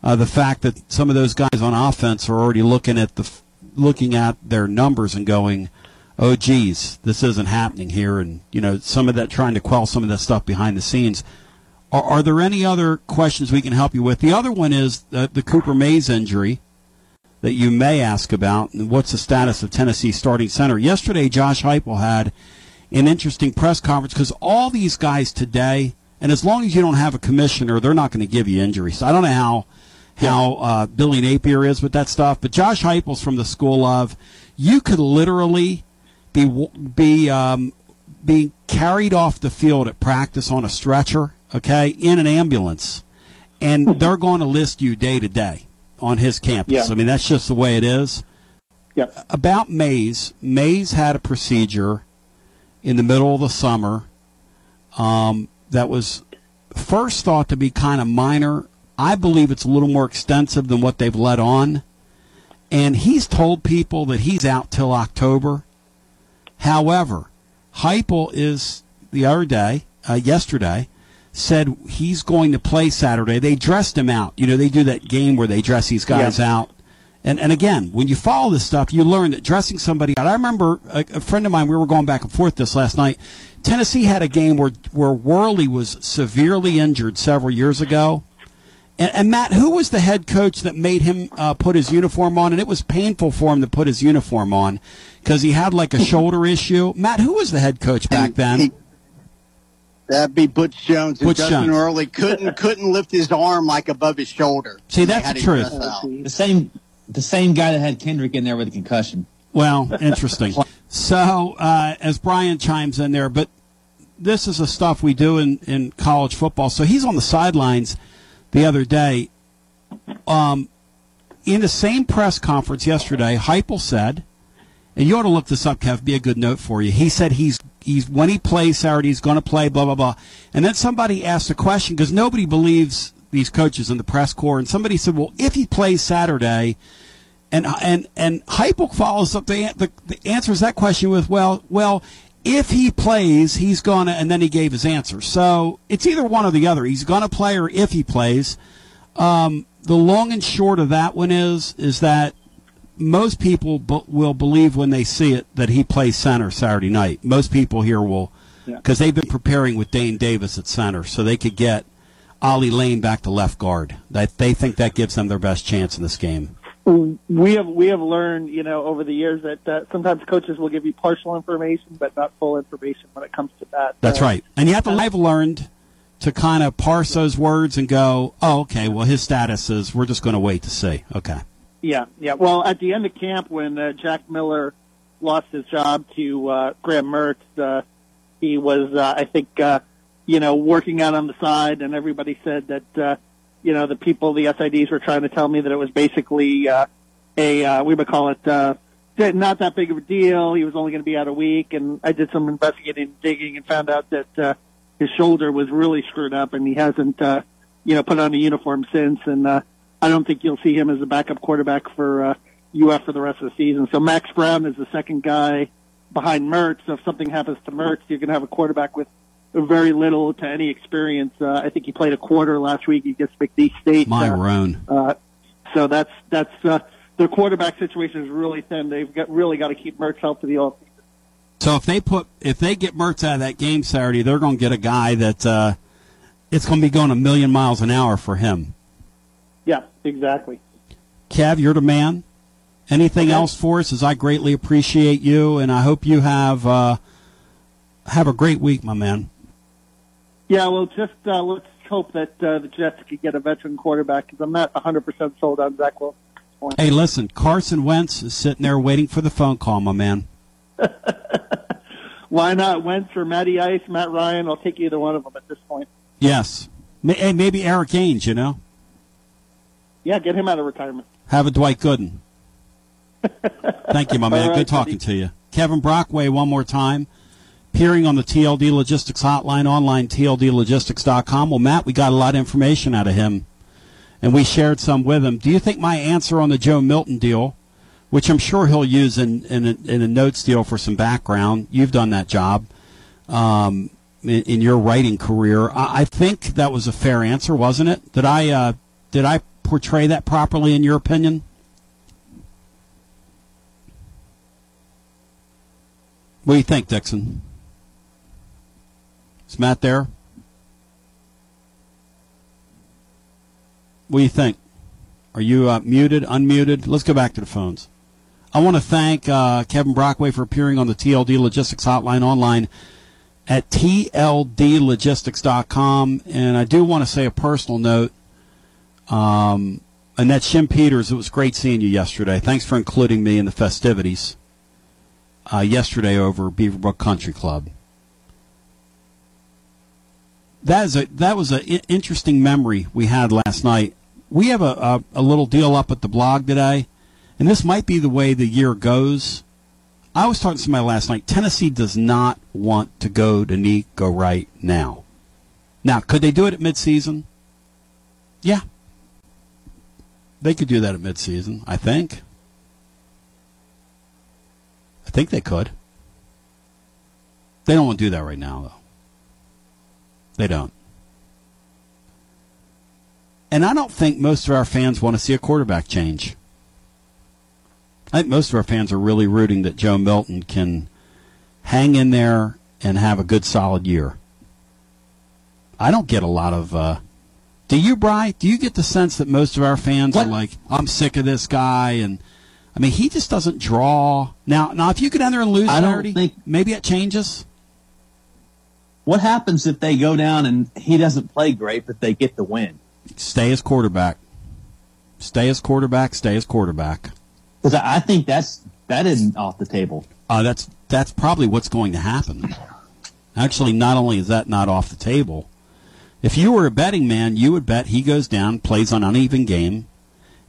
Uh, the fact that some of those guys on offense are already looking at the looking at their numbers and going, "Oh, geez, this isn't happening here," and you know, some of that trying to quell some of that stuff behind the scenes. Are, are there any other questions we can help you with? The other one is the, the Cooper Mays injury that you may ask about, and what's the status of Tennessee starting center? Yesterday, Josh Heupel had an interesting press conference because all these guys today, and as long as you don't have a commissioner, they're not going to give you injuries. I don't know how how uh, Billy Napier is with that stuff. But Josh Heupel's from the school of you could literally be be um, being carried off the field at practice on a stretcher, okay, in an ambulance, and they're going to list you day to day on his campus. Yeah. I mean, that's just the way it is. Yep. About Mays, Mays had a procedure in the middle of the summer um, that was first thought to be kind of minor I believe it's a little more extensive than what they've let on. And he's told people that he's out till October. However, Heupel is the other day, uh, yesterday, said he's going to play Saturday. They dressed him out. You know, they do that game where they dress these guys Yeah. out. And and again, when you follow this stuff, you learn that dressing somebody out. I remember a, a friend of mine. We were going back and forth this last night. Tennessee had a game where where Worley was severely injured several years ago. And, and Matt, who was the head coach that made him uh, put his uniform on? And it was painful for him to put his uniform on because he had like a shoulder issue. Matt, who was the head coach back then? That'd be Butch Jones. And Butch Justin Jones. Worley couldn't couldn't lift his arm like above his shoulder. See, that's had the truth. The same, the same guy that had Kendrick in there with a concussion. Well, interesting. so, uh, as Brian chimes in there, but this is the stuff we do in, in college football. So he's on the sidelines the other day. Um, in the same press conference yesterday, Heupel said, and you ought to look this up, Kev. Be a good note for you. He said he's he's when he plays Saturday, he's going to play. Blah blah blah. And then somebody asked a question because nobody believes these coaches in the press corps, and somebody said, "Well, if he plays Saturday." And and and Heupel follows up the, the the answers that question with well well if he plays he's gonna and then he gave his answer so it's either one or the other he's gonna play or if he plays um, the long and short of that one is is that most people b- will believe when they see it that he plays center Saturday night most people here will because they've been preparing with Dayne Davis at center so they could get Ollie Lane back to left guard that they think that gives them their best chance in this game. we have we have learned, you know, over the years that uh, sometimes coaches will give you partial information, but not full information when it comes to that. That's Uh, right. And you have to, I've learned to kind of parse those words and go, oh, okay, well, his status is we're just going to wait to see. Okay. Yeah, yeah. Well, at the end of camp, when uh, Jack Miller lost his job to uh, Graham Mertz, uh, he was, uh, I think, uh, you know, working out on the side, and everybody said that, uh, you know, the people, the SIDs, were trying to tell me that it was basically uh, a, uh, we would call it, uh, not that big of a deal. He was only going to be out a week, and I did some investigating, and digging, and found out that uh, his shoulder was really screwed up, and he hasn't, uh, you know, put on a uniform since, and. Uh, I don't think you'll see him as a backup quarterback for uh, UF for the rest of the season. So Max Brown is the second guy behind Mertz. So if something happens to Mertz, you're going to have a quarterback with very little to any experience. Uh, I think he played a quarter last week against McNeese State. My Uh, uh, so that's that's uh, their quarterback situation is really thin. They've got really got to keep Mertz healthy the all. So if they put if they get Mertz out of that game Saturday, they're going to get a guy that uh, it's going to be going a million miles an hour for him. Yeah, exactly. Kev, you're the man. Anything else for us? As I greatly appreciate you, and I hope you have uh, have a great week, my man. Yeah, well, just uh, let's hope that uh, the Jets could get a veteran quarterback because I'm not 100% sold on Zach Wilson. at this point. Hey, listen, Carson Wentz is sitting there waiting for the phone call, my man. Why not Wentz or Matty Ice, Matt Ryan? I'll take either one of them at this point. Yes. Hey, maybe Erik Ainge, you know? Yeah, get him out of retirement. Have a Dwight Gooden. Thank you, my man. Right, Good talking to you. Kevin Brockway, one more time. Appearing on the TLD Logistics Hotline online, tldlogistics.com. Well, Matt, we got a lot of information out of him, and we shared some with him. Do you think my answer on the Joe Milton deal, which I'm sure he'll use in, in, a, in a notes deal for some background, you've done that job um, in, in your writing career. I, I think that was a fair answer, wasn't it? Did I, uh, did I portray that properly in your opinion? What do you think, Dixon? Is Matt there? What do you think? Are you uh, muted, unmuted? Let's go back to the phones. I want to thank uh, Kevin Brockway for appearing on the TLD Logistics Hotline online at tldlogistics.com. And I do want to say a personal note. Um, Annette Shim Peters, it was great seeing you yesterday. Thanks for including me in the festivities uh, yesterday over Beaverbrook Country Club. That is a that was an interesting memory we had last night. We have a, a a little deal up at the blog today, and this might be the way the year goes. I was talking to somebody last night. Tennessee does not want to go to Nico right now. Now, could they do it at midseason? Yeah, they could do that at midseason. I think. I think they could. They don't want to do that right now, though. They don't. And I don't think most of our fans want to see a quarterback change. I think most of our fans are really rooting that Joe Milton can hang in there and have a good, solid year. I don't get a lot of. Uh, do you, Bry? Do you get the sense that most of our fans are like, "I'm sick of this guy," and I mean, he just doesn't draw. Now, now, if you get there and lose I don't Saturday, think- maybe it changes. What happens if they go down and he doesn't play great, but they get the win? Stay as quarterback. Stay as quarterback. Stay as quarterback. Because I I think that's that isn't off the table. Uh, that's that's probably what's going to happen. Actually, not only is that not off the table, if you were a betting man, you would bet he goes down, plays an uneven game,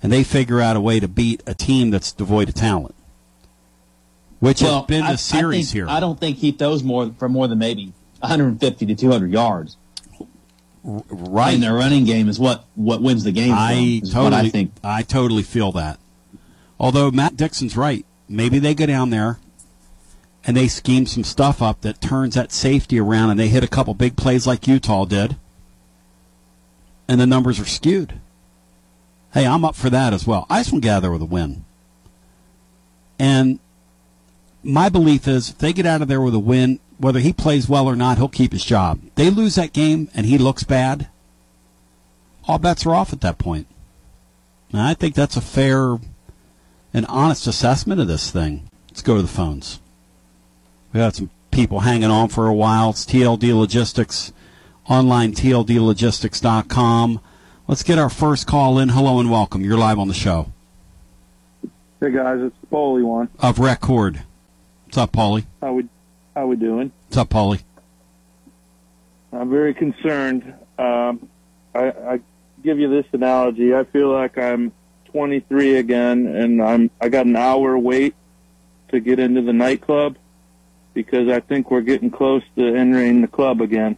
and they figure out a way to beat a team that's devoid of talent, which well, has been I- the series I think, here. I don't think he throws more for more than maybe 150 to 200 yards. right. And their running game is what what wins the game. I is totally, I think. I totally feel that. Although Matt Dixon's right, maybe they go down there and they scheme some stuff up that turns that safety around, and they hit a couple big plays like Utah did, and the numbers are skewed. Hey, I'm up for that as well. I just want to with a win. And my belief is if they get out of there with a win, whether he plays well or not, he'll keep his job. They lose that game and he looks bad, all bets are off at that point. And I think that's a fair and honest assessment of this thing. Let's go to the phones. We got some people hanging on for a while. It's TLD Logistics, online tldlogistics.com. Let's get our first call in. Hello and welcome. You're live on the show Hey guys, it's the Foley one. of Record. What's up, Paulie? How we how we doing? What's up, Paulie? I'm very concerned. Um, I, I give you this analogy. I feel like I'm 23 again, and I'm I got an hour wait to get into the nightclub because I think we're getting close to entering the club again.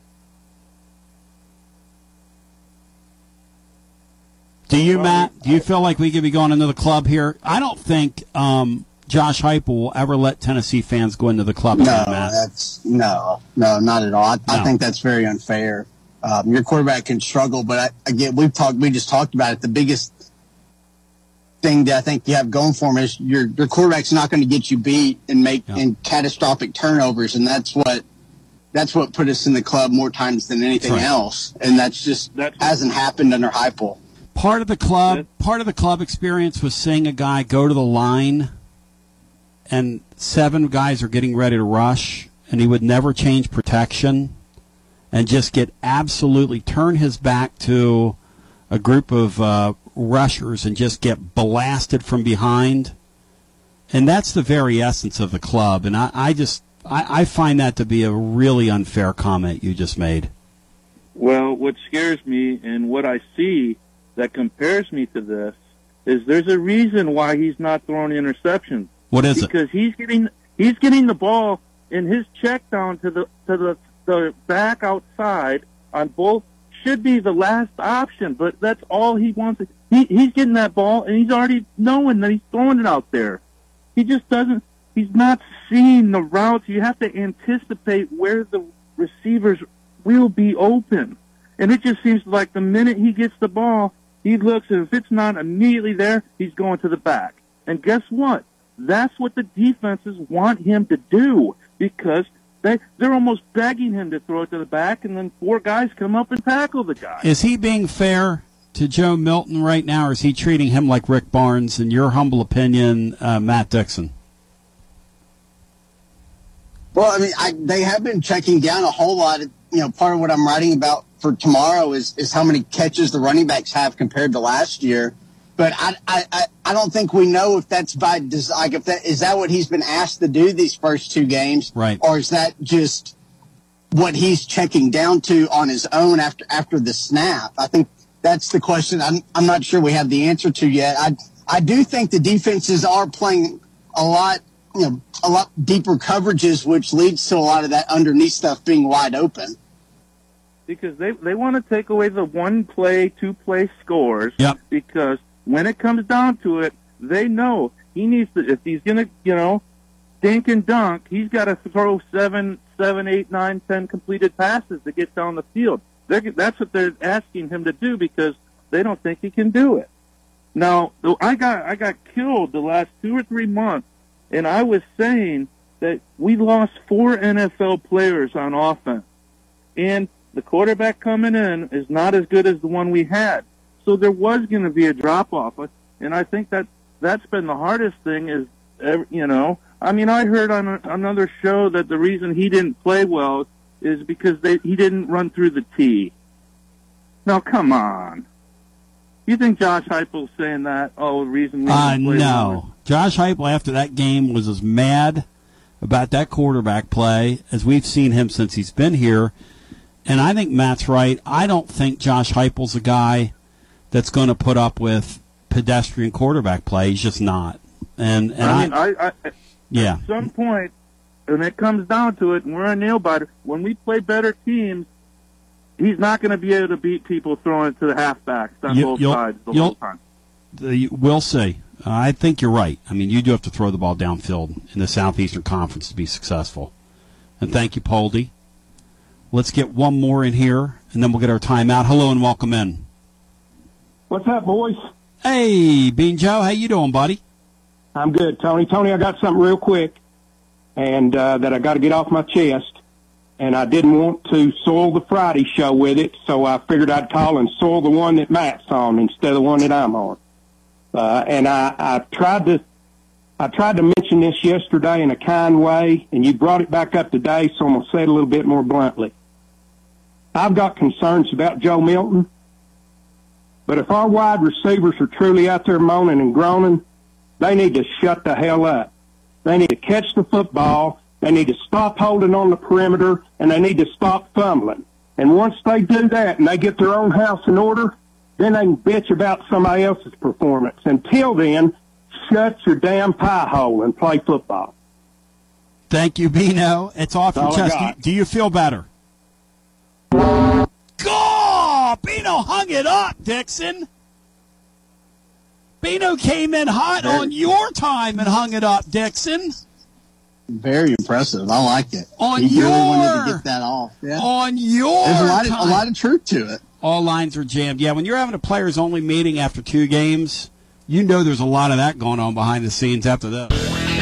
Do you, Matt? Do you feel like we could be going into the club here? I don't think. Um, Josh Heupel will ever let Tennessee fans go into the club No, again, Matt. that's no, no, not at all. I, I think that's very unfair. Um, your quarterback can struggle, but I, again, we've talked, we just talked about it. The biggest thing that I think you have going for him is your your quarterback's not going to get you beat and make in catastrophic turnovers, and that's what that's what put us in the club more times than anything right. else, and that's just that hasn't happened under Heupel. Part of the club, part of the club experience was seeing a guy go to the line, and seven guys are getting ready to rush, and he would never change protection, and just get absolutely turn his back to a group of uh, rushers and just get blasted from behind, and that's the very essence of the club. And I, I just I, I find that to be a really unfair comment you just made. Well, what scares me and what I see that compares me to this is there's a reason why he's not throwing interceptions. What is it? because he's getting he's getting the ball in his check down to the to the the back outside on both should be the last option, but that's all he wants. He he's getting that ball and he's already knowing that he's throwing it out there. He just doesn't. He's not seeing the routes. You have to anticipate where the receivers will be open, and it just seems like the minute he gets the ball, he looks and if it's not immediately there, he's going to the back. And guess what? That's what the defenses want him to do because they they're almost begging him to throw it to the back, and then four guys come up and tackle the guy. Is he being fair to Joe Milton right now, or is he treating him like Rick Barnes? In your humble opinion, uh, Matt Dixon? Well, I mean, I, they have been checking down a whole lot. Of, you know, part of what I'm writing about for tomorrow is is how many catches the running backs have compared to last year. But I I, I, don't think we know if that's by like if that is that what he's been asked to do these first two games, Right. Or is that just what he's checking down to on his own after after the snap? I think that's the question. I'm I'm not sure we have the answer to yet. I I do think the defenses are playing a lot you know a lot deeper coverages, which leads to a lot of that underneath stuff being wide open. Because they they want to take away the one play, two play scores. Yep. Because when it comes down to it, they know he needs to. If he's gonna, you know, dink and dunk, he's got to throw seven, seven, eight, nine, ten completed passes to get down the field. They're, that's what they're asking him to do because they don't think he can do it. Now, I got I got killed the last two or three months, and I was saying that we lost four NFL players on offense and the quarterback coming in is not as good as the one we had. So there was going to be a drop off, and I think that that's been the hardest thing. Is you know, I mean, I heard on a, another show that the reason he didn't play well is because they, he didn't run through the tee. Now, come on. You think Josh Heupel's saying that? Oh, the reason we Uh, play well no. Josh Heupel after that game was as mad about that quarterback play as we've seen him since he's been here. And I think Matt's right. I don't think Josh Heupel's a guy that's going to put up with pedestrian quarterback play. He's just not. And and I mean, I, I, yeah. At some point, when it comes down to it, and we're a nail biter, when we play better teams, he's not going to be able to beat people throwing it to the halfbacks on You- both sides the whole time. The, we'll see. Uh, I think you're right. I mean, you do have to throw the ball downfield in the Southeastern Conference to be successful. And thank you, Poldy. Let's get one more in here, and then we'll get our timeout. Hello and welcome in. What's up, boys? Hey, Bean Joe, how you doing, buddy? I'm good, Tony. Tony, I got something real quick, and uh, that I got to get off my chest. And I didn't want to soil the Friday show with it, so I figured I'd call and soil the one that Matt's on instead of the one that I'm on. Uh, and I, I tried to, I tried to mention this yesterday in a kind way, and you brought it back up today, so I'm gonna say it a little bit more bluntly. I've got concerns about Joe Milton, but if our wide receivers are truly out there moaning and groaning, they need to shut the hell up. They need to catch the football. They need to stop holding on the perimeter, and they need to stop fumbling. And once they do that and they get their own house in order, then they can bitch about somebody else's performance. Until then, shut your damn pie hole and play football. Thank you, Bino. It's off your chest. Do you feel better? Bino hung it up, Dixon. Bino came in hot on your time and hung it up, Dixon. Very impressive. I like it. On he your, really wanted to get that off. Yeah. On your There's a lot, of, a lot of truth to it. All lines are jammed. Yeah, when you're having a players only meeting after two games, you know there's a lot of that going on behind the scenes after that.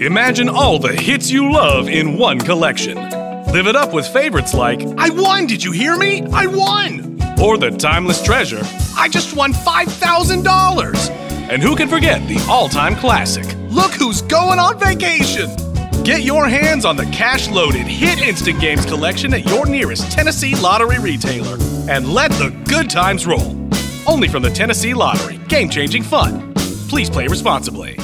Imagine all the hits you love in one collection. Live it up with favorites like I won, did you hear me? I won! Or the timeless treasure, I just won $5,000! And who can forget the all time classic, Look Who's Going on Vacation! Get your hands on the cash loaded Hit Instant Games collection at your nearest Tennessee Lottery retailer and let the good times roll. Only from the Tennessee Lottery. Game changing fun. Please play responsibly.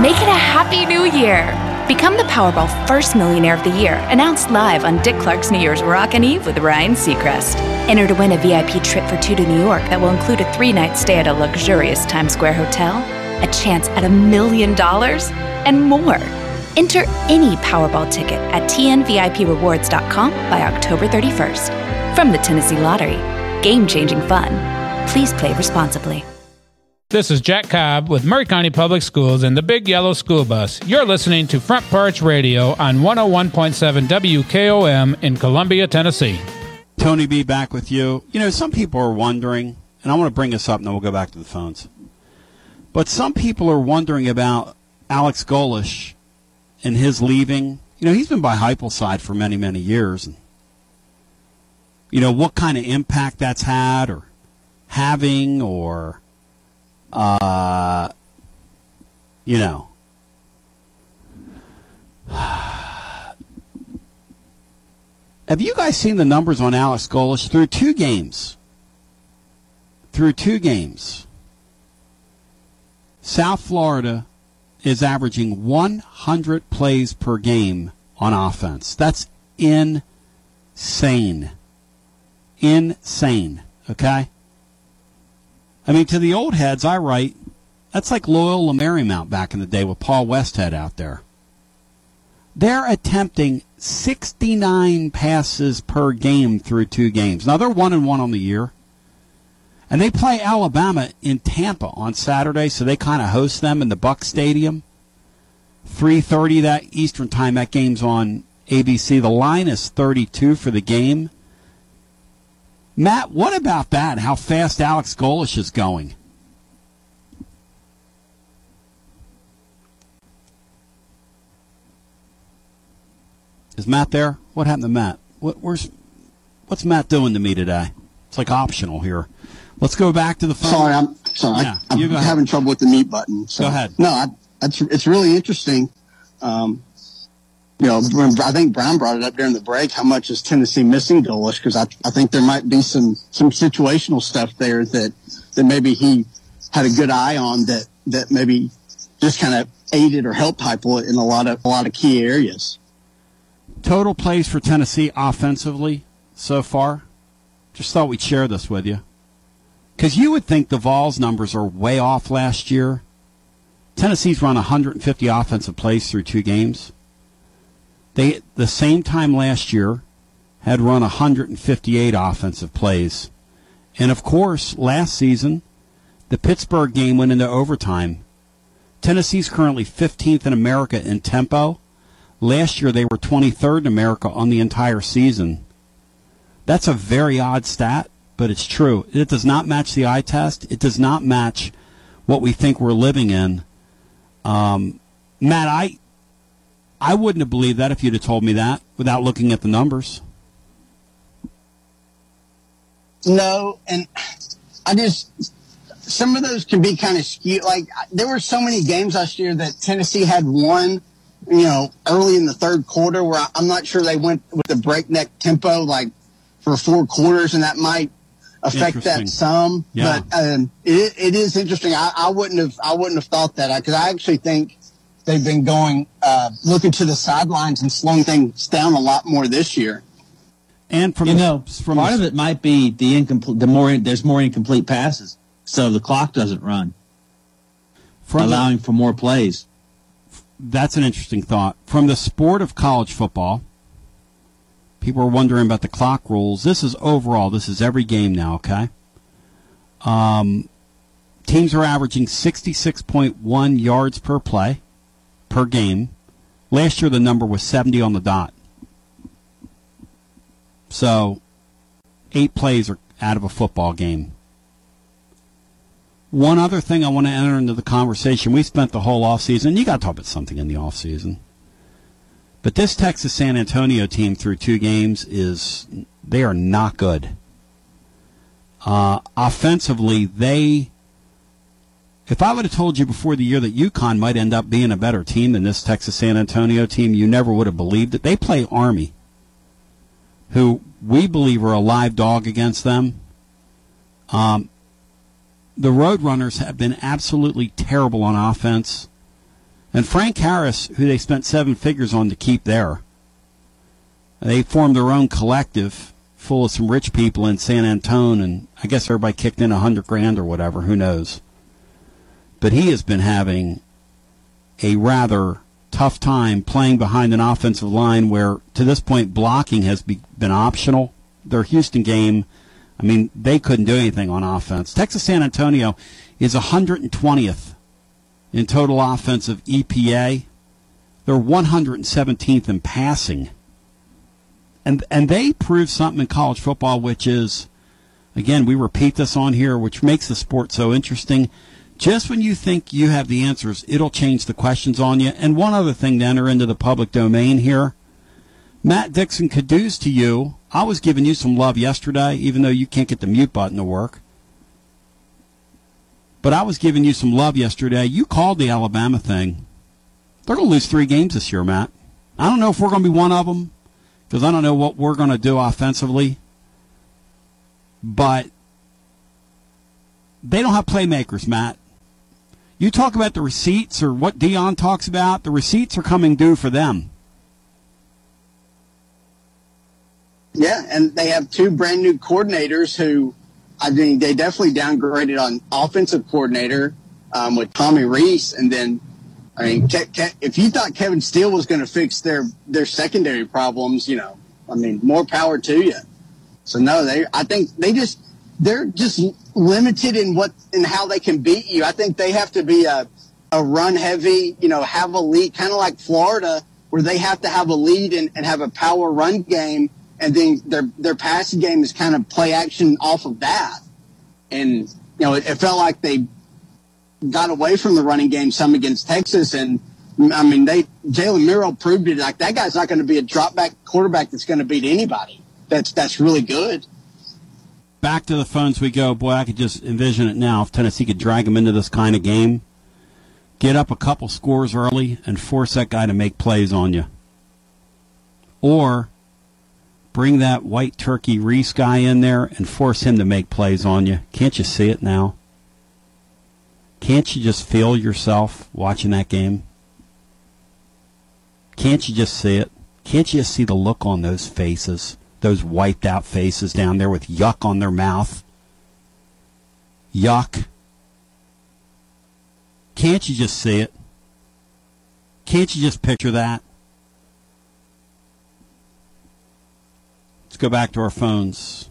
Make it a happy new year! Become the Powerball First Millionaire of the Year, announced live on Dick Clark's New Year's Rockin' Eve with Ryan Seacrest. Enter to win a VIP trip for two to New York that will include a three night stay at a luxurious Times Square hotel, a chance at a million dollars, and more. Enter any Powerball ticket at tnviprewards.com by October 31st. From the Tennessee Lottery, game changing fun. Please play responsibly. This is Jack Cobb with Maury County Public Schools and the Big Yellow School Bus. You're listening to Front Porch Radio on 101.7 WKOM in Columbia, Tennessee. Tony B back with you. You know, some people are wondering, and I want to bring this up and then we'll go back to the phones. But some people are wondering about Alex Golesh and his leaving. You know, he's been by Heupel's for many, many years. And, you know, what kind of impact that's had or having or, uh, you know. Have you guys seen the numbers on Alex Golesh through two games? Through two games. South Florida is averaging 100 plays per game on offense. That's insane. Insane. Okay? I mean, to the old heads, I write, that's like Loyola Marymount back in the day with Paul Westhead out there. They're attempting 69 passes per game through two games. Now they're one and one on the year. And they play Alabama in Tampa on Saturday, so they kind of host them in the Buck Stadium. 3:30 that Eastern time. That game's on ABC. The line is 32 for the game. Matt, what about that? How fast Alex Golesh is going? Is Matt there? What happened to Matt? What, where's what's Matt doing to me today? It's like optional here. Let's go back to the phone. Sorry, I'm sorry. Yeah, I, am having trouble with the mute button. So. Go ahead. No, I, it's it's really interesting. Um, you know, I think Brown brought it up during the break. How much is Tennessee missing Golesh? Because I, I think there might be some some situational stuff there that that maybe he had a good eye on that that maybe just kind of aided or helped Heupel in a lot of a lot of key areas. Total plays for Tennessee offensively so far. Just thought we'd share this with you. Because you would think the Vols numbers are way off last year. Tennessee's run 150 offensive plays through two games. They, the same time last year, had run 158 offensive plays. And of course, last season, the Pittsburgh game went into overtime. Tennessee's currently 15th in America in tempo Last year they were 23rd in America on the entire season. That's a very odd stat, but it's true. It does not match the eye test. It does not match what we think we're living in. Um, Matt, I I wouldn't have believed that if you'd have told me that without looking at the numbers. No, and I just some of those can be kind of skewed. Like there were so many games last year that Tennessee had won – you know, early in the third quarter where I'm not sure they went with the breakneck tempo like for four quarters, and that might affect that some. Yeah. But um, it, it is interesting. I, I wouldn't have I wouldn't have thought that because I actually think they've been going uh, looking to the sidelines and slowing things down a lot more this year. And from you the, know, from part the, of it might be the incomplete. The more there's more incomplete passes, so the clock doesn't run, from allowing for more plays that's an interesting thought. From the sport of college football, people are wondering about the clock rules. This is overall. This is every game now. Okay. Um, teams are averaging 66.1 yards per play per game. Last year the number was 70 on the dot. So, eight plays are out of a football game. One other thing I want to enter into the conversation. We spent the whole offseason. You got to talk about something in the offseason. But this Texas San Antonio team through two games is they are not good. Uh, offensively, they. If I would have told you before the year that UConn might end up being a better team than this Texas San Antonio team, you never would have believed it. They play Army, who we believe are a live dog against them. Um, the Roadrunners have been absolutely terrible on offense. And Frank Harris, who they spent seven figures on to keep there, they formed their own collective full of some rich people in San Antone, and I guess everybody kicked in a hundred grand or whatever. Who knows? But he has been having a rather tough time playing behind an offensive line where, to this point, blocking has be, been optional. Their Houston game I mean, they couldn't do anything on offense. Texas San Antonio is 120th in total offensive EPA. They're 117th in passing. And and they prove something in college football which is again, we repeat this on here which makes the sport so interesting. Just when you think you have the answers, it'll change the questions on you. And one other thing to enter into the public domain here. Matt Dixon Caduce to you. I was giving you some love yesterday, even though you can't get the mute button to work. But I was giving you some love yesterday. You called the Alabama thing. They're going to lose three games this year, Matt. I don't know if we're going to be one of them because I don't know what we're going to do offensively. But they don't have playmakers, Matt. You talk about the receipts or what Dion talks about, the receipts are coming due for them. Yeah, and they have two brand new coordinators who, I mean, they definitely downgraded on offensive coordinator um, with Tommy Rees, and then, I mean, Ke- Ke- if you thought Kevin Steele was going to fix their their secondary problems, you know, I mean, more power to you. So no, they, I think they just they're just limited in what in how they can beat you. I think they have to be a a run heavy, you know, have a lead, kind of like Florida, where they have to have a lead and, and have a power run game and then their their passing game is kind of play action off of that. And you know, it, it felt like they got away from the running game some against Texas, and I mean, they Jalen Milroe proved it. Like that guy's not going to be a drop back quarterback that's going to beat anybody. That's that's really good. Back to the phones we go. Boy, I could just envision it now. If Tennessee could drag them into this kind of game, get up a couple scores early, and force that guy to make plays on you, or bring that white turkey Rees guy in there and force him to make plays on you. Can't you see it now? Can't you just feel yourself watching that game? Can't you just see it? Can't you just see the look on those faces? Those wiped out faces down there with yuck on their mouth? Yuck. Can't you just see it? Can't you just picture that? Let's go back to our phones.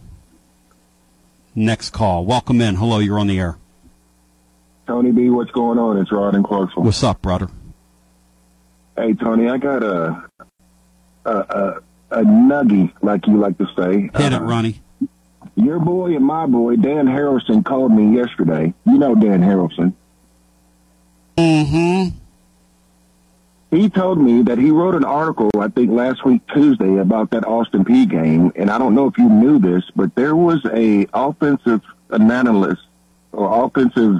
Next call. Welcome in. Hello, you're on the air. Tony B, what's going on? It's Rod in Clarksville. What's up, brother? Hey, Tony, I got a a a, a nuggy, like you like to say. Hit it, Ronnie. Your boy and my boy, Dan Harrelson, called me yesterday. You know Dan Harrelson. Mm-hmm. He told me that he wrote an article, I think last week Tuesday, about that Austin Peay game, and I don't know if you knew this, but there was a offensive analyst or offensive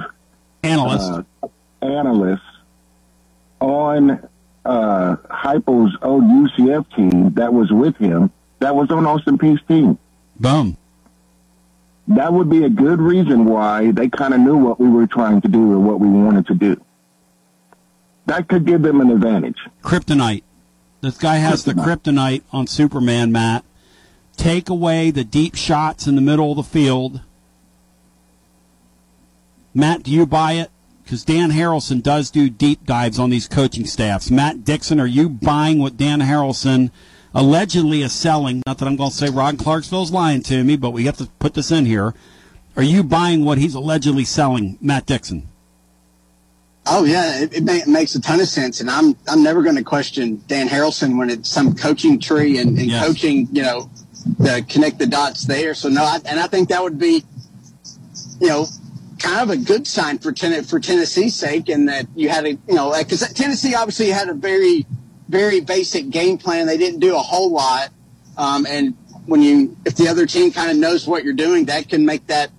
analyst uh, analyst on uh, Heupel's old UCF team that was with him that was on Austin Peay's team. Boom. That would be a good reason why they kind of knew what we were trying to do or what we wanted to do. That could give them an advantage. Kryptonite. This guy has the kryptonite on Superman, Matt. Take away the deep shots in the middle of the field. Matt, do you buy it? Because Dan Harrelson does do deep dives on these coaching staffs. Matt Dixon, are you buying what Dan Harrelson allegedly is selling? Not that I'm going to say Rod Clarksville's lying to me, but we have to put this in here. Are you buying what he's allegedly selling, Matt Dixon? Oh yeah, it, it, it makes a ton of sense, and I'm I'm never going to question Dan Harrelson when it's some coaching tree and, and Yes. coaching, you know, the connect the dots there. So no, I, and I think that would be, you know, kind of a good sign for ten- for Tennessee's sake, and that you had a you know because Tennessee obviously had a very very basic game plan. They didn't do a whole lot, um, and when you if the other team kind of knows what you're doing, that can make that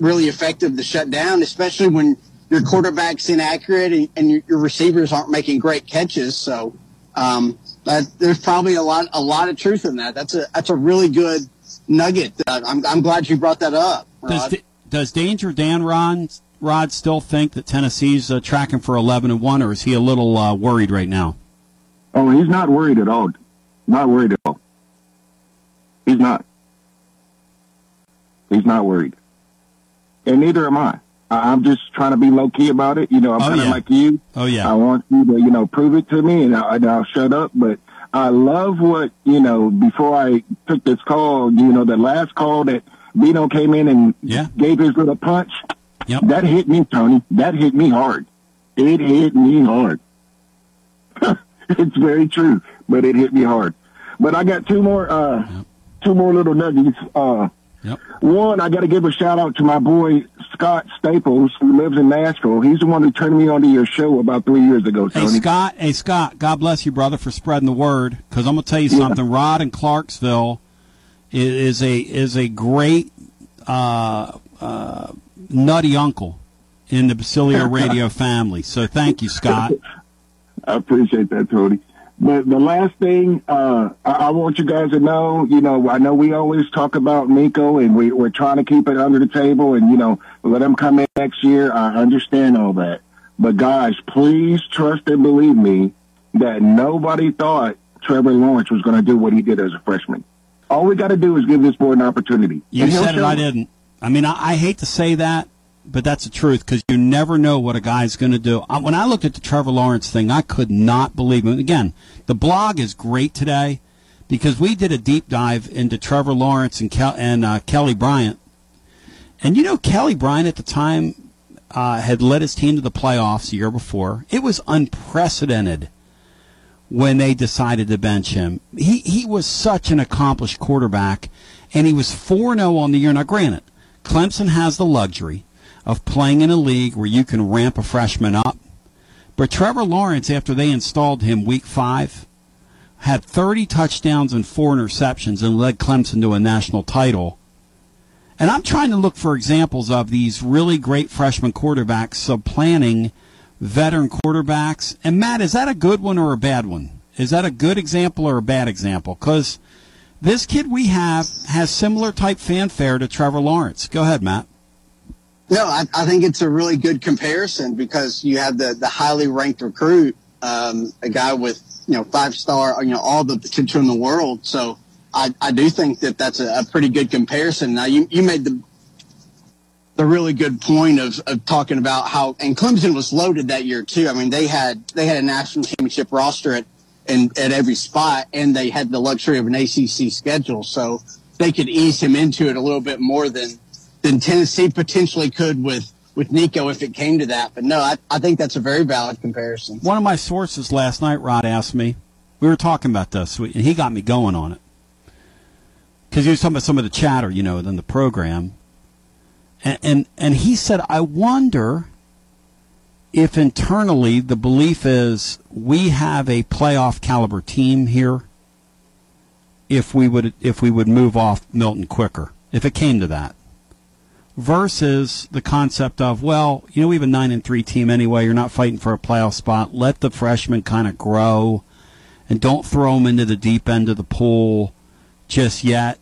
really effective to shut down, especially when your quarterback's inaccurate and, and your, your receivers aren't making great catches. So um, that, there's probably a lot a lot of truth in that. That's a that's a really good nugget. I'm I'm glad you brought that up. Does. Does Danger Dan Ron, Rod still think that Tennessee's uh, tracking for 11 and 1, or is he a little uh, worried right now? Oh, he's not worried at all. Not worried at all. He's not. He's not worried. And neither am I. I'm just trying to be low key about it. You know, I'm Oh, kind of yeah. like you. Oh, yeah. I want you to, you know, prove it to me and, I, and I'll shut up. But I love what, you know, before I took this call, you know, the last call that Bino came in and Yeah. gave his little punch. Yep. That hit me, Tony. That hit me hard. It hit me hard. it's very true, but it hit me hard. But I got two more, uh, yep. two more little nuggets. Uh, yep. One, I got to give a shout out to my boy Scott Staples, who lives in Nashville. He's the one who turned me onto your show about three years ago. Tony. Hey Scott, hey Scott, God bless you, brother, for spreading the word. Because I'm gonna tell you something. Rod in Clarksville is a is a great uh, uh, nutty uncle in the Basilio Radio family. So thank you, Scott. I appreciate that, Tony. But the last thing uh, I, I, want you guys to know, you know, I know we always talk about Nico, and we, we're trying to keep it under the table, and you know, let him come in next year. I understand all that, but guys, please trust and believe me that nobody thought Trevor Lawrence was going to do what he did as a freshman. All we got to do is give this boy an opportunity. You said it, I didn't. I mean, I, I hate to say that, but that's the truth because you never know what a guy's going to do. When I looked at the Trevor Lawrence thing, I could not believe it. Again, the blog is great today because we did a deep dive into Trevor Lawrence and, Kel- and uh, Kelly Bryant. And you know, Kelly Bryant at the time uh, had led his team to the playoffs the year before. It was unprecedented when they decided to bench him. He he was such an accomplished quarterback, and he was four zero oh on the year. Now, granted, Clemson has the luxury of playing in a league where you can ramp a freshman up. But Trevor Lawrence, after they installed him week five, had 30 touchdowns and four interceptions and led Clemson to a national title. And I'm trying to look for examples of these really great freshman quarterbacks supplanting veteran quarterbacks. And Matt, is that a good one or a bad one? Is that a good example or a bad example? Because this kid we have has similar type fanfare to Trevor Lawrence. Go ahead, Matt. No, I, I think it's a really good comparison because you have the, the highly ranked recruit, um, a guy with, you know, five star, you know, all the potential in the world. So I, I do think that that's a, a pretty good comparison. Now you, you made the, the really good point of, of talking about how, and Clemson was loaded that year too. I mean, they had, they had a national championship roster at, in, at every spot and they had the luxury of an ACC schedule. So they could ease him into it a little bit more than, than Tennessee potentially could with with Nico if it came to that. But no, I, I think that's a very valid comparison. One of my sources last night, Rod asked me, we were talking about this, and he got me going on it. Because he was talking about some of the chatter, you know, in the program. And, and, and he said, I wonder if internally the belief is we have a playoff caliber team here if we would if we would move off Milton quicker if it came to that versus the concept of, well, you know, we have a nine and three team anyway. You're not fighting for a playoff spot. Let the freshmen kind of grow, and don't throw them into the deep end of the pool just yet.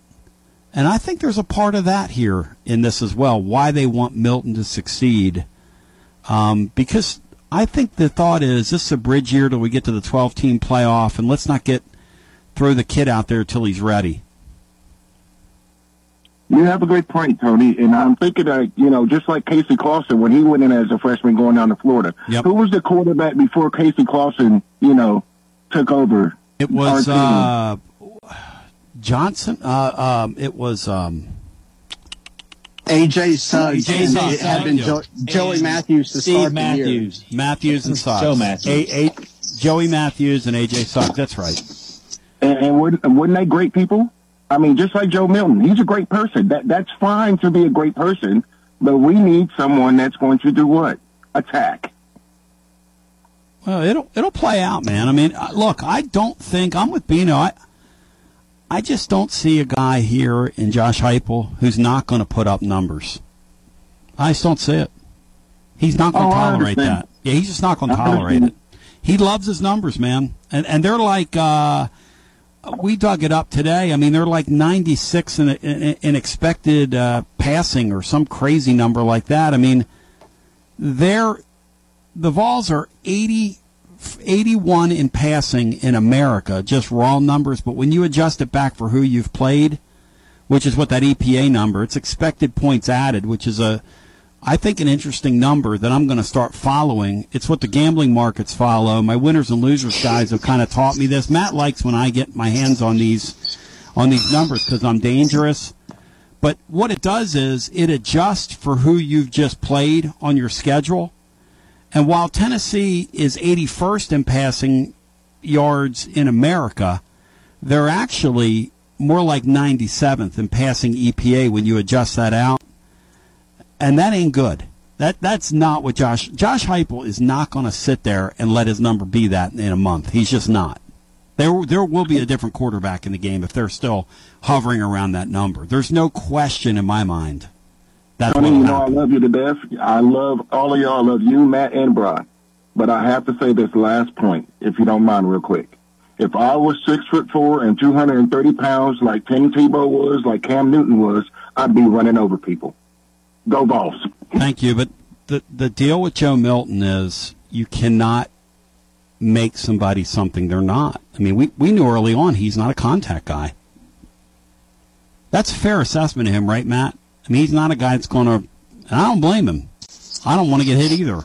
And I think there's a part of that here in this as well. Why they want Milton to succeed, um, because I think the thought is this is a bridge year till we get to the 12 team playoff, and let's not get throw the kid out there till he's ready. You have a great point, Tony. And I'm thinking that, you know, just like Casey Clausen, when he went in as a freshman going down to Florida, yep. who was the quarterback before Casey Clausen, you know, took over? It was uh, Johnson. Uh, um, it was um, AJ Suggs. AJ Suggs. It had been jo- Joey Matthews to Steve start Matthews. the year. Matthews and Suggs. Joe Matthews. A- a- Joey Matthews and AJ Suggs. That's right. And, and wouldn't, wouldn't they great people? I mean, just like Joe Milton, he's a great person. That that's fine to be a great person, but we need someone that's going to do what? Attack. Well, it'll it'll play out, man. I mean, uh, look, I don't think I'm with Bino. I I just don't see a guy here in Josh Heupel who's not going to put up numbers. I just don't see it. He's not going to Oh, tolerate that. Yeah, he's just not going to tolerate it. He loves his numbers, man, and and they're like. uh we dug it up today. I mean, they're like 96 in, in, in expected uh, passing or some crazy number like that. I mean, they're the Vols are 80, 81 in passing in America, just raw numbers. But when you adjust it back for who you've played, which is what that EPA number, it's expected points added, which is a, I think, an interesting number that I'm going to start following. It's what the gambling markets follow. My winners and losers guys have kind of taught me this. Matt likes when I get my hands on these, on these numbers because I'm dangerous. But what it does is it adjusts for who you've just played on your schedule. And while Tennessee is 81st in passing yards in America, they're actually more like 97th in passing EPA when you adjust that out. And that ain't good. That that's not what Josh Josh Heupel is not going to sit there and let his number be that in a month. He's just not. There there will be a different quarterback in the game if they're still hovering around that number. There's no question in my mind. That's Tony, you know I love you to death. I love all of y'all. I love you, Matt, and Brian. But I have to say this last point, if you don't mind, real quick. If I was six foot four and 230 pounds, like Tim Tebow was, like Cam Newton was, I'd be running over people. Go balls. Thank you, but the the deal with Joe Milton is you cannot make somebody something they're not. I mean, we we knew early on he's not a contact guy. That's a fair assessment of him, right, Matt? I mean, he's not a guy that's going to. And I don't blame him. I don't want to get hit either.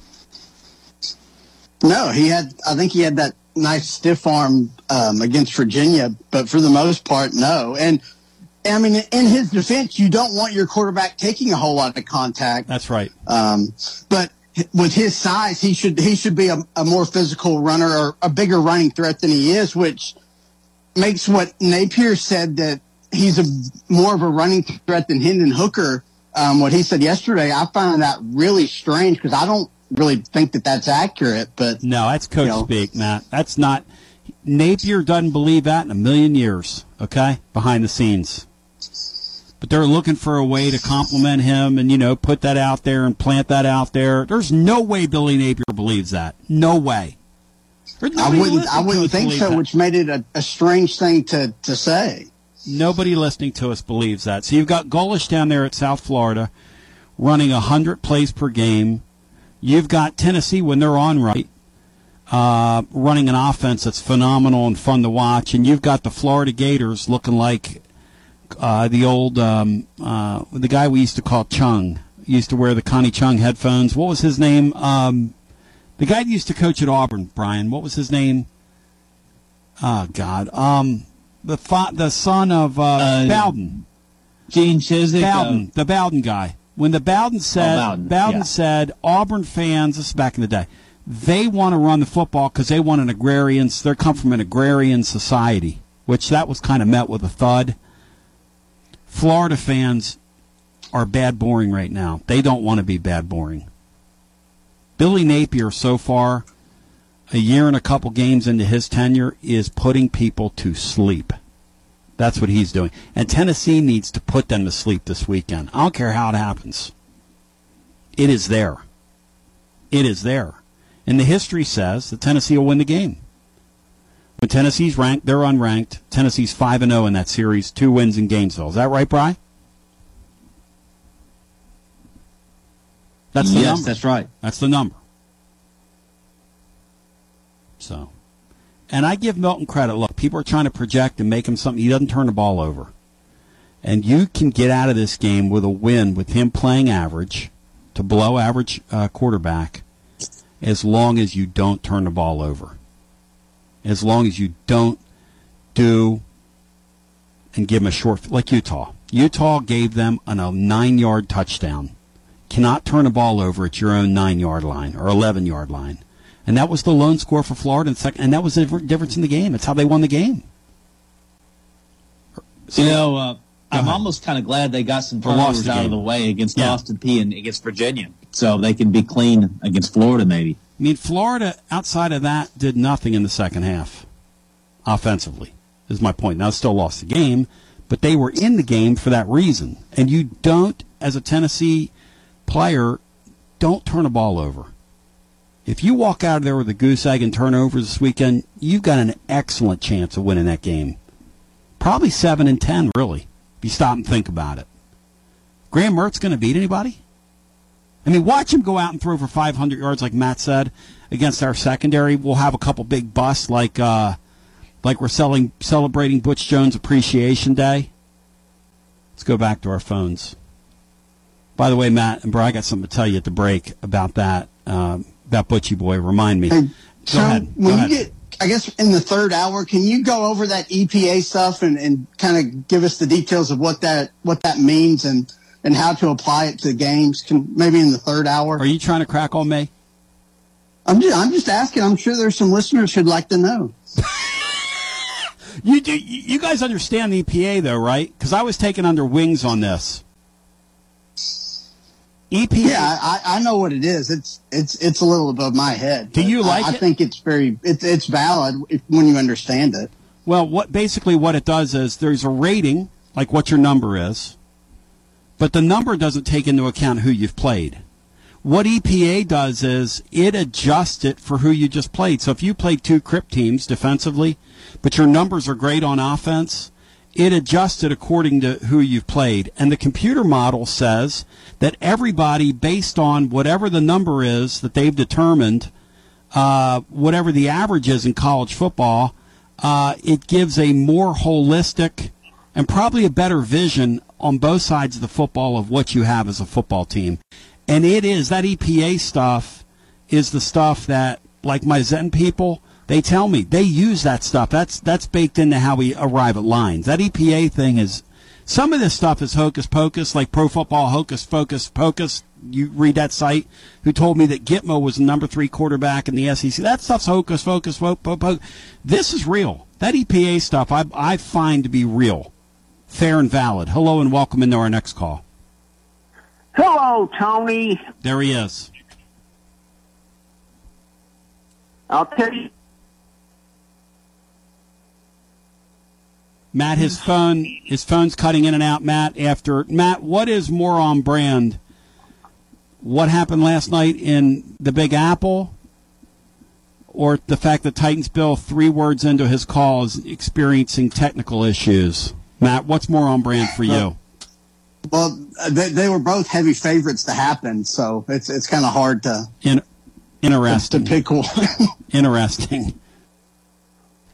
No, he had. I think he had that nice stiff arm um, against Virginia, but for the most part, no. And I mean, in his defense, you don't want your quarterback taking a whole lot of contact. That's right. Um, but with his size, he should he should be a, a more physical runner or a bigger running threat than he is, which makes what Napier said that he's a more of a running threat than Hendon Hooker. Um, what he said yesterday, I found that really strange because I don't really think that that's accurate. But No, that's coach you know, speak, Matt. That's not. Napier doesn't believe that in a million years. Okay, behind the scenes. But they're looking for a way to compliment him and you know put that out there and plant that out there. There's no way Billy Napier believes that. No way. I wouldn't I wouldn't think so, that. which made it a, a strange thing to to say. Nobody listening to us believes that. So you've got Golesh down there at South Florida running 100 plays per game. You've got Tennessee when they're on right, uh, running an offense that's phenomenal and fun to watch. And you've got the Florida Gators looking like uh, the old, um, uh, the guy we used to call Chung. Used to wear the Connie Chung headphones. What was his name? Um, the guy that used to coach at Auburn, Brian. What was his name? Oh, God. Um, the fa- the son of uh, Bowden. Gene Chizik. Bowden, the Bowden guy. When the Bowden said, Bowden, Bowden yeah. said, Auburn fans, this is back in the day, they want to run the football because they want an agrarian, they come from an agrarian society, which that was kind of met with a thud. Florida fans are bad boring right now. They don't want to be bad boring. Billy Napier, so far, a year and a couple games into his tenure, is putting people to sleep. That's what he's doing. And Tennessee needs to put them to sleep this weekend. I don't care how it happens. It is there. It is there. And the history says that Tennessee will win the game. When Tennessee's ranked, they're unranked. Tennessee's 5 and 0 in that series, two wins in Gainesville. Is that right, Bry? That's the Yes, number. that's right. That's the number. So, and I give Milton credit. Look, people are trying to project and make him something. He doesn't turn the ball over. And you can get out of this game with a win with him playing average to below average uh, quarterback as long as you don't turn the ball over. As long as you don't do and give them a short, like Utah. Utah gave them an, a nine yard touchdown. Cannot turn a ball over at your own nine yard line or 11 yard line. And that was the lone score for Florida in second, and that was the difference in the game. That's how they won the game. You know, uh, I'm ahead. almost kind of glad they got some turnovers out of the way against Yeah. Austin Peay and against Virginia, so they can be clean against Florida. Maybe. I mean, Florida, outside of that, did nothing in the second half offensively, is my point. Now, still lost the game, but they were in the game for that reason. And you don't, as a Tennessee player, don't turn a ball over. If you walk out of there with a goose egg and turnovers this weekend, you've got an excellent chance of winning that game. Probably 7 and 10, really, if you stop and think about it. Graham Mertz going to beat anybody? I mean, watch him go out and throw for 500 yards, like Matt said, against our secondary. We'll have a couple big busts, like uh, like we're selling, celebrating Butch Jones Appreciation Day. Let's go back to our phones. By the way, Matt and Brian, I got something to tell you at the break about that, um, about Butchie Boy. Remind me. Hey, so ahead. When you get I guess in the third hour, can you go over that EPA stuff and, and kind of give us the details of what that what that means and and how to apply it to games? Can maybe in the third hour? Are you trying to crack on me? I'm just I'm just asking. I'm sure there's some listeners who'd like to know. You do. You guys understand the EPA though, right? Because I was taken under wings on this. EPA. Yeah, I, I know what it is. It's it's it's a little above my head. Do you like I, I think it's very it's it's valid if, when you understand it. Well, what basically what it does is there's a rating, like what your number is, but the number doesn't take into account who you've played. What EPA does is it adjusts it for who you just played. So if you played two Crip teams defensively, but your numbers are great on offense, it adjusted according to who you've played. And the computer model says that everybody, based on whatever the number is that they've determined, uh, whatever the average is in college football, uh, it gives a more holistic and probably a better vision on both sides of the football of what you have as a football team. And it is that EPA stuff is the stuff that, like my Zen people, they tell me they use that stuff. That's that's baked into how we arrive at lines. That EPA thing is some of this stuff is hocus pocus, like Pro Football Hocus Focus Pocus. You read that site who told me that Gitmo was the number three quarterback in the SEC. That stuff's hocus focus. Fo- fo- fo- This is real. That EPA stuff I, I find to be real, fair and valid. Hello and welcome into our next call. Hello, Tony. There he is. I'll tell you. Matt, his phone, his phone's cutting in and out. Matt, after Matt, what is more on brand? What happened last night in the Big Apple, or the fact that Titans Bill three words into his call is experiencing technical issues? Matt, what's more on brand for you? Well, they, they were both heavy favorites to happen, so it's it's kind of hard to In, interesting. to pick one. Interesting.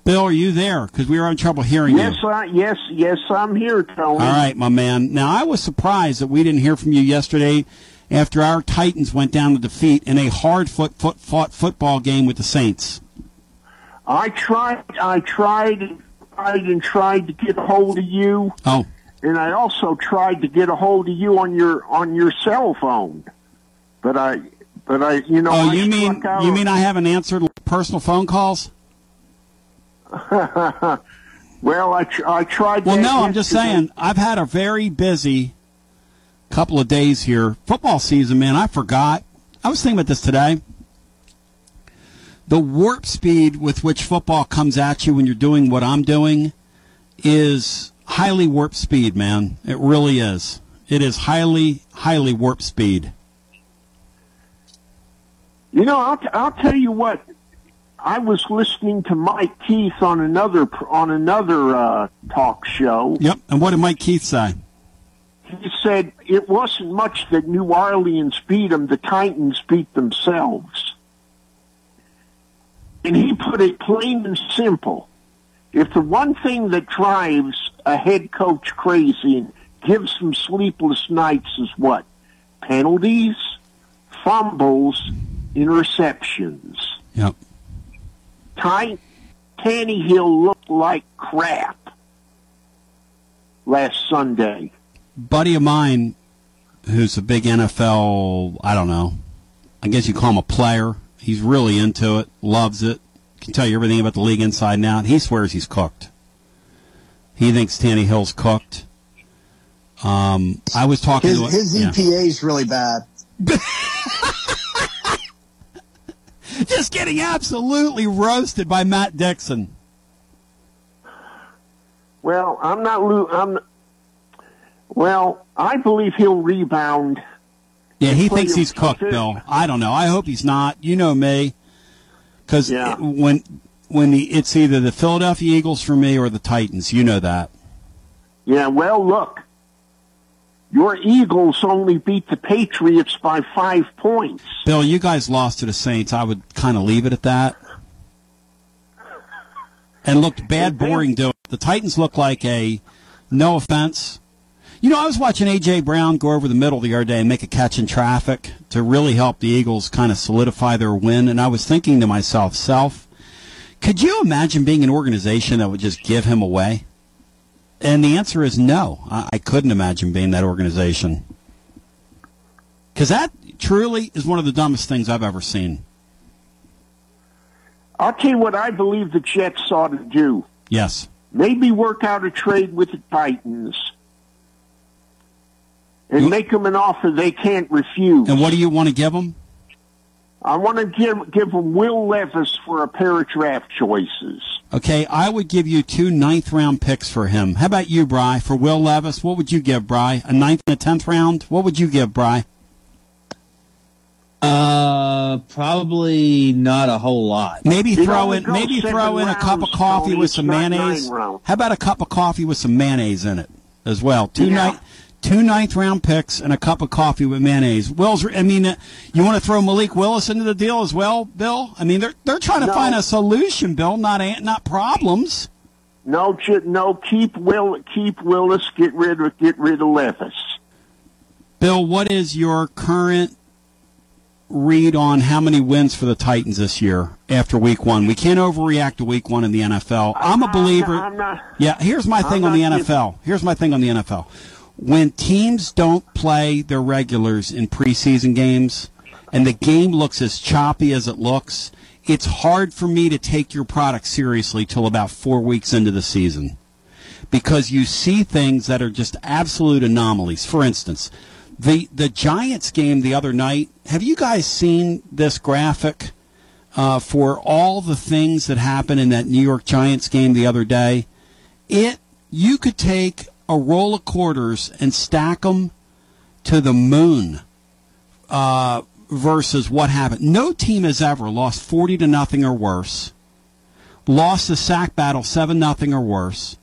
Bill, are you there? Because we were having trouble hearing Yes, you. I, yes, yes, I'm here, Tony. All right, my man. Now, I was surprised that we didn't hear from you yesterday after our Titans went down to defeat in a hard foot, foot fought football game with the Saints. I tried, I tried, and tried and tried to get a hold of you, Oh, and I also tried to get a hold of you on your on your cell phone, but I, but I, you know, oh, I you mean you mean I haven't answered personal phone calls? well, I tr- I tried. Well, no, I'm just saying I've had a very busy couple of days here. Football season, man. I forgot. I was thinking about this today. The warp speed with which football comes at you when you're doing what I'm doing is highly warp speed, man. It really is. It is highly, highly warp speed. You know, I'll, t- I'll tell you what. I was listening to Mike Keith on another on another uh, talk show. Yep. And what did Mike Keith say? He said it wasn't much that New Orleans beat them; the Titans beat themselves. And he put it plain and simple: if the one thing that drives a head coach crazy and gives him sleepless nights is what penalties, fumbles, interceptions. Yep. Ty Tannehill looked like crap last Sunday. buddy of mine who's a big NFL, I don't know, I guess you call him a player. He's really into it, loves it, can tell you everything about the league inside and out. He swears he's cooked. He thinks Tannehill's cooked. Um, I was talking His, to his yeah. EPA is really bad. Just getting absolutely roasted by Matt Dixon. Well, I'm not. Lo- I'm. Well, I believe he'll rebound. Yeah, he thinks he's cooked. Bill. I don't know. I hope he's not. You know me, because Yeah. when when the it's either the Philadelphia Eagles for me or the Titans. You know that. Yeah. Well, look. Your Eagles only beat the Patriots by five points. Bill, you guys lost to the Saints. I would kind of leave it at that. And looked bad, boring doing. The Titans look like a, no offense. You know, I was watching A.J. Brown go over the middle the other day and make a catch in traffic to really help the Eagles kind of solidify their win. And I was thinking to myself, self, Could you imagine being an organization that would just give him away? And the answer is no. I, I couldn't imagine being that organization. Because that truly is one of the dumbest things I've ever seen. I'll tell you what I believe the Jets ought to do. Yes. Maybe work out a trade with the Titans and make them an offer they can't refuse. And what do you want to give them? I want to give give them Will Levis for a pair of draft choices. Okay, I would give you two ninth round picks for him. How about you, Bry? For Will Levis, what would you give, Bry? A ninth and a tenth round? What would you give, Bry? Uh, probably not a whole lot. Maybe You throw in maybe throw in a cup of coffee with some mayonnaise. How about a cup of coffee with some mayonnaise in it as well? Two Yeah. ninth two ninth round picks and a cup of coffee with mayonnaise. Will's I mean, uh, you want to throw Malik Willis into the deal as well, Bill? I mean, they're they're trying to No. find a solution, Bill, not not problems. No, no, keep Will, keep Willis. Get rid of get rid of Levis. Bill, what is your current read on how many wins for the Titans this year after week one? We can't overreact to week one in the NFL. I'm a believer. I'm not. Yeah, here's my I'm thing on the not NFL. Here's my thing on the NFL. When teams don't play their regulars in preseason games and the game looks as choppy as it looks, it's hard for me to take your product seriously till about four weeks into the season because you see things that are just absolute anomalies. For instance, the the Giants game the other night. Have you guys seen this graphic uh, for all the things that happened in that New York Giants game the other day? It you could take a roll of quarters and stack them to the moon uh, versus what happened. No team has ever lost forty to nothing or worse, lost the sack battle seven nothing or worse,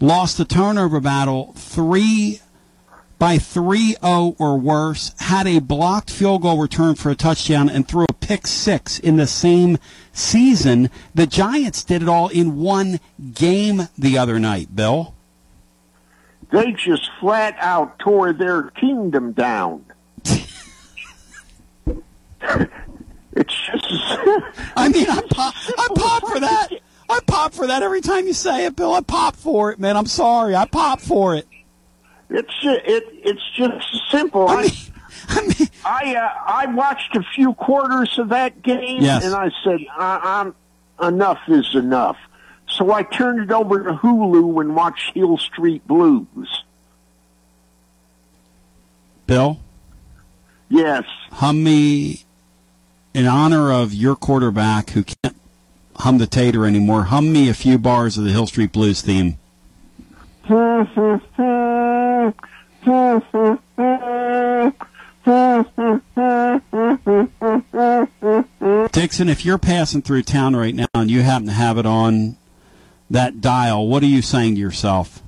lost the turnover battle three by 3-0 or worse, had a blocked field goal return for a touchdown and threw a pick six in the same season. The Giants did it all in one game the other night, Bill. They just flat out tore their kingdom down. it's just. I mean, I pop, I pop for that. I pop for that every time you say it, Bill. I pop for it, man. I'm sorry. I pop for it. It's it it's just simple. I I, uh, I watched a few quarters of that game, Yes. and I said, I, "I'm enough is enough." So I turned it over to Hulu and watched Hill Street Blues. Bill, Yes, hum me in honor of your quarterback who can't hum the tater anymore. Hum me a few bars of the Hill Street Blues theme. Dixon, if you're passing through town right now and you happen to have it on that dial, what are you saying to yourself?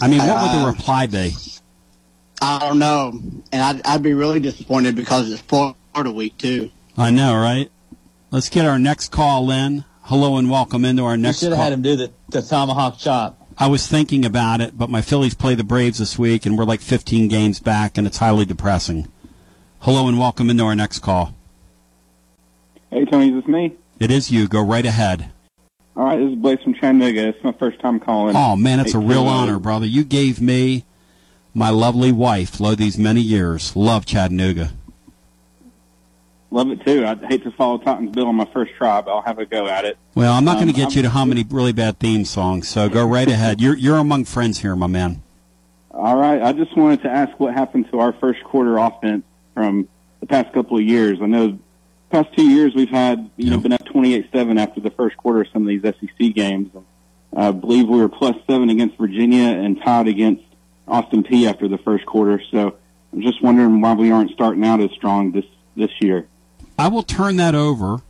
I mean, what would the Uh, reply be? I don't know, and I'd, I'd be really disappointed because it's Florida week too. I know, right? Let's get our next call in. Hello and welcome into our next. You should have call. had him do the, the tomahawk chop. I was thinking about it, but my Phillies play the Braves this week, and we're like 15 games back, and it's highly depressing. Hello and welcome into our next call. Hey, Tony, is this me? It is you. Go right ahead. All right, this is Blaze from Chattanooga. It's my first time calling. Oh man, it's a real uh, honor, brother. You gave me my lovely wife, lo these many years. Love Chattanooga. Love it too. I'd hate to follow Titans Bill on my first try, but I'll have a go at it. Well, I'm not going to Um, get you to hum any really bad theme songs, so go right ahead. You're you're among friends here, my man. All right, I just wanted to ask what happened to our first quarter offense from the past couple of years. I know past two years we've had you know been up 28-7 after the first quarter of some of these SEC games. I believe we were plus seven against Virginia and tied against Austin Peay after the first quarter. So I'm just wondering why we aren't starting out as strong this this year. I will turn that over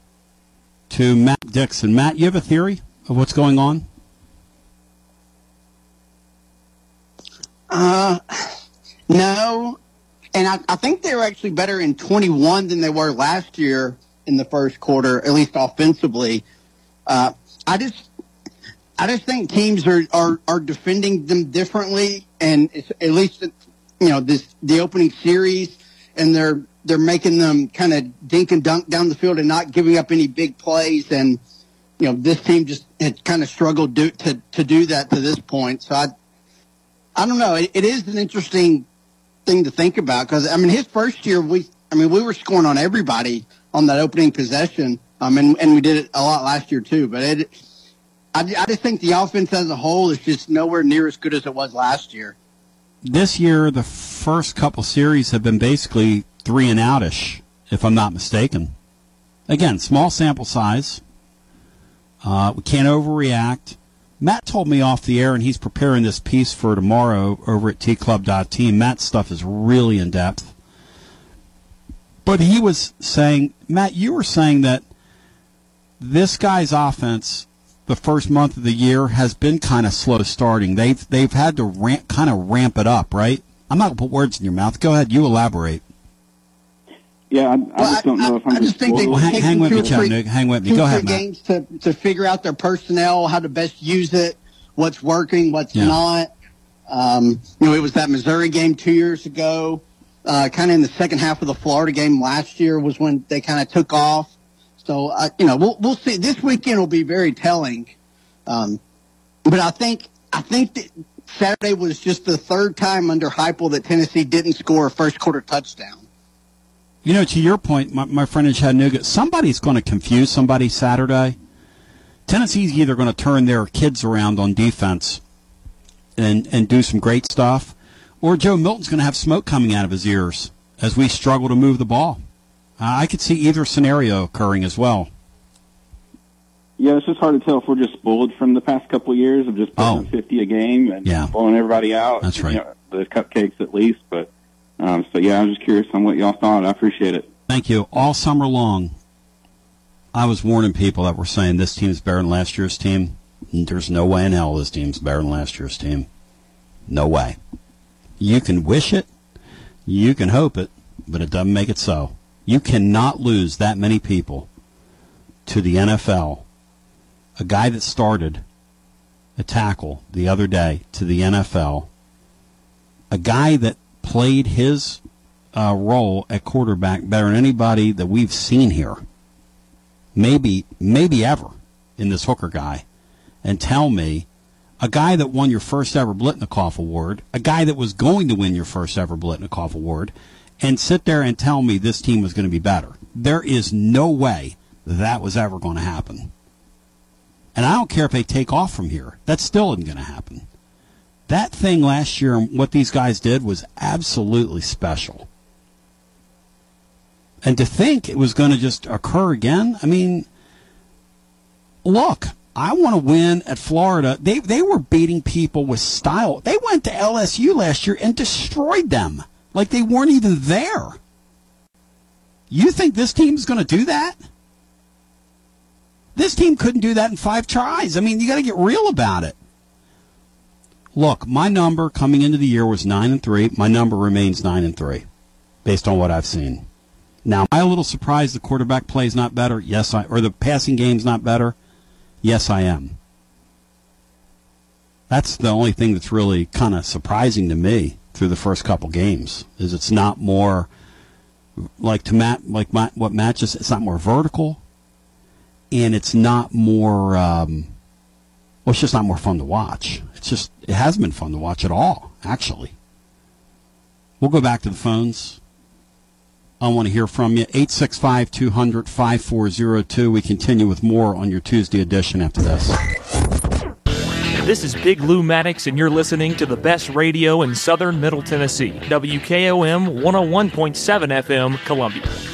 to Matt Dixon. Matt, you have a theory of what's going on? Uh, no, and I, I think they were actually better in 21 than they were last year in the first quarter, at least offensively. Uh, I just, I just think teams are, are, are defending them differently, and at least you know this the opening series. and they're they're making them kind of dink and dunk down the field and not giving up any big plays. And you know, this team just had kind of struggled do, to to do that to this point. So I I don't know. It, it is an interesting thing to think about because I mean, his first year we I mean we were scoring on everybody on that opening possession. Um, and, and we did it a lot last year too, but it, I, I just think the offense as a whole is just nowhere near as good as it was last year. This year, the first couple series have been basically three and outish, if I'm not mistaken. Again, small sample size. Uh, we can't overreact. Matt told me off the air, and he's preparing this piece for tomorrow over at tclub.team. Matt's stuff is really in depth. But he was saying, Matt, you were saying that this guy's offense, the first month of the year, has been kind of slow starting. They've they've had to ramp, kind of ramp it up, right? I'm not to put words in your mouth. Go ahead, you elaborate. Yeah, I, I just don't know if I'm I just think they Well, hang, hang with me, Chattanooga. Hang with me. two Go or ahead, three Matt. games to, to figure out their personnel, how to best use it, what's working, what's Yeah. not. Um, you know, it was that Missouri game two years ago. Uh, kind of in the second half of the Florida game last year was when they kind of took off. So, uh, you know, we'll we'll see. This weekend will be very telling. Um, but I think I think that Saturday was just the third time under Heupel that Tennessee didn't score a first quarter touchdown. You know, to your point, my, my friend in Chattanooga, somebody's going to confuse somebody Saturday. Tennessee's either going to turn their kids around on defense and and do some great stuff, or Joe Milton's going to have smoke coming out of his ears as we struggle to move the ball. Uh, I could see either scenario occurring as well. Yeah, it's just hard to tell if we're just spoiled from the past couple of years of just putting Oh. 50 a game and Yeah. blowing everybody out. That's right. You know, the cupcakes at least, but um, so yeah, I'm just curious on what y'all thought. I appreciate it. Thank you. All summer long, I was warning people that were saying this team's better than last year's team. There's no way in hell this team's better than last year's team. No way. You can wish it, you can hope it, but it doesn't make it so. You cannot lose that many people to the NFL. A guy that started a tackle the other day to the NFL, a guy that played his uh, role at quarterback better than anybody that we've seen here, maybe maybe ever in this Hooker guy, and tell me a guy that won your first ever Biletnikoff award, a guy that was going to win your first ever Biletnikoff award, and sit there and tell me this team was going to be better. There is no way that was ever going to happen. And I don't care if they take off from here. That still isn't going to happen. That thing last year and what these guys did was absolutely special. And to think it was going to just occur again, I mean, look, I want to win at Florida. They they were beating people with style. They went to LSU last year and destroyed them like they weren't even there. You think this team's going to do that? This team couldn't do that in five tries. I mean, you got to get real about it. Look, my number coming into the year was nine and three. My number remains nine and three, based on what I've seen. Now, am I a little surprised the quarterback play is not better? Yes, I. Or the passing game's not better? Yes, I am. That's the only thing that's really kind of surprising to me through the first couple games is it's not more like to Matt like Matt, what matches. it's not more vertical, and it's not more. Um, well, it's just not more fun to watch. It's just it hasn't been fun to watch at all. Actually, we'll go back to the phones. I want to hear from you. 865 200 5402. We continue with more on your Tuesday edition after this. This is Big Lou Maddox, and you're listening to the best radio in southern Middle Tennessee. WKOM 101.7 FM, Columbia.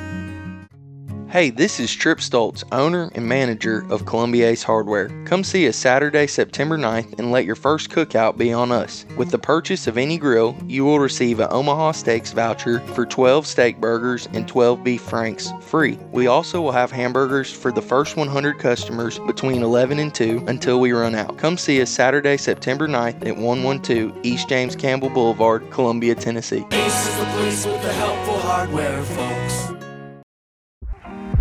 Hey, this is Trip Stoltz, owner and manager of Columbia Ace Hardware. Come see us Saturday, September 9th and let your first cookout be on us. With the purchase of any grill, you will receive an Omaha Steaks voucher for 12 steak burgers and 12 beef franks free. We also will have hamburgers for the first 100 customers between 11 and 2 until we run out. Come see us Saturday, September 9th at 112 East James Campbell Boulevard, Columbia, Tennessee. Ace is the place with the helpful hardware, folks.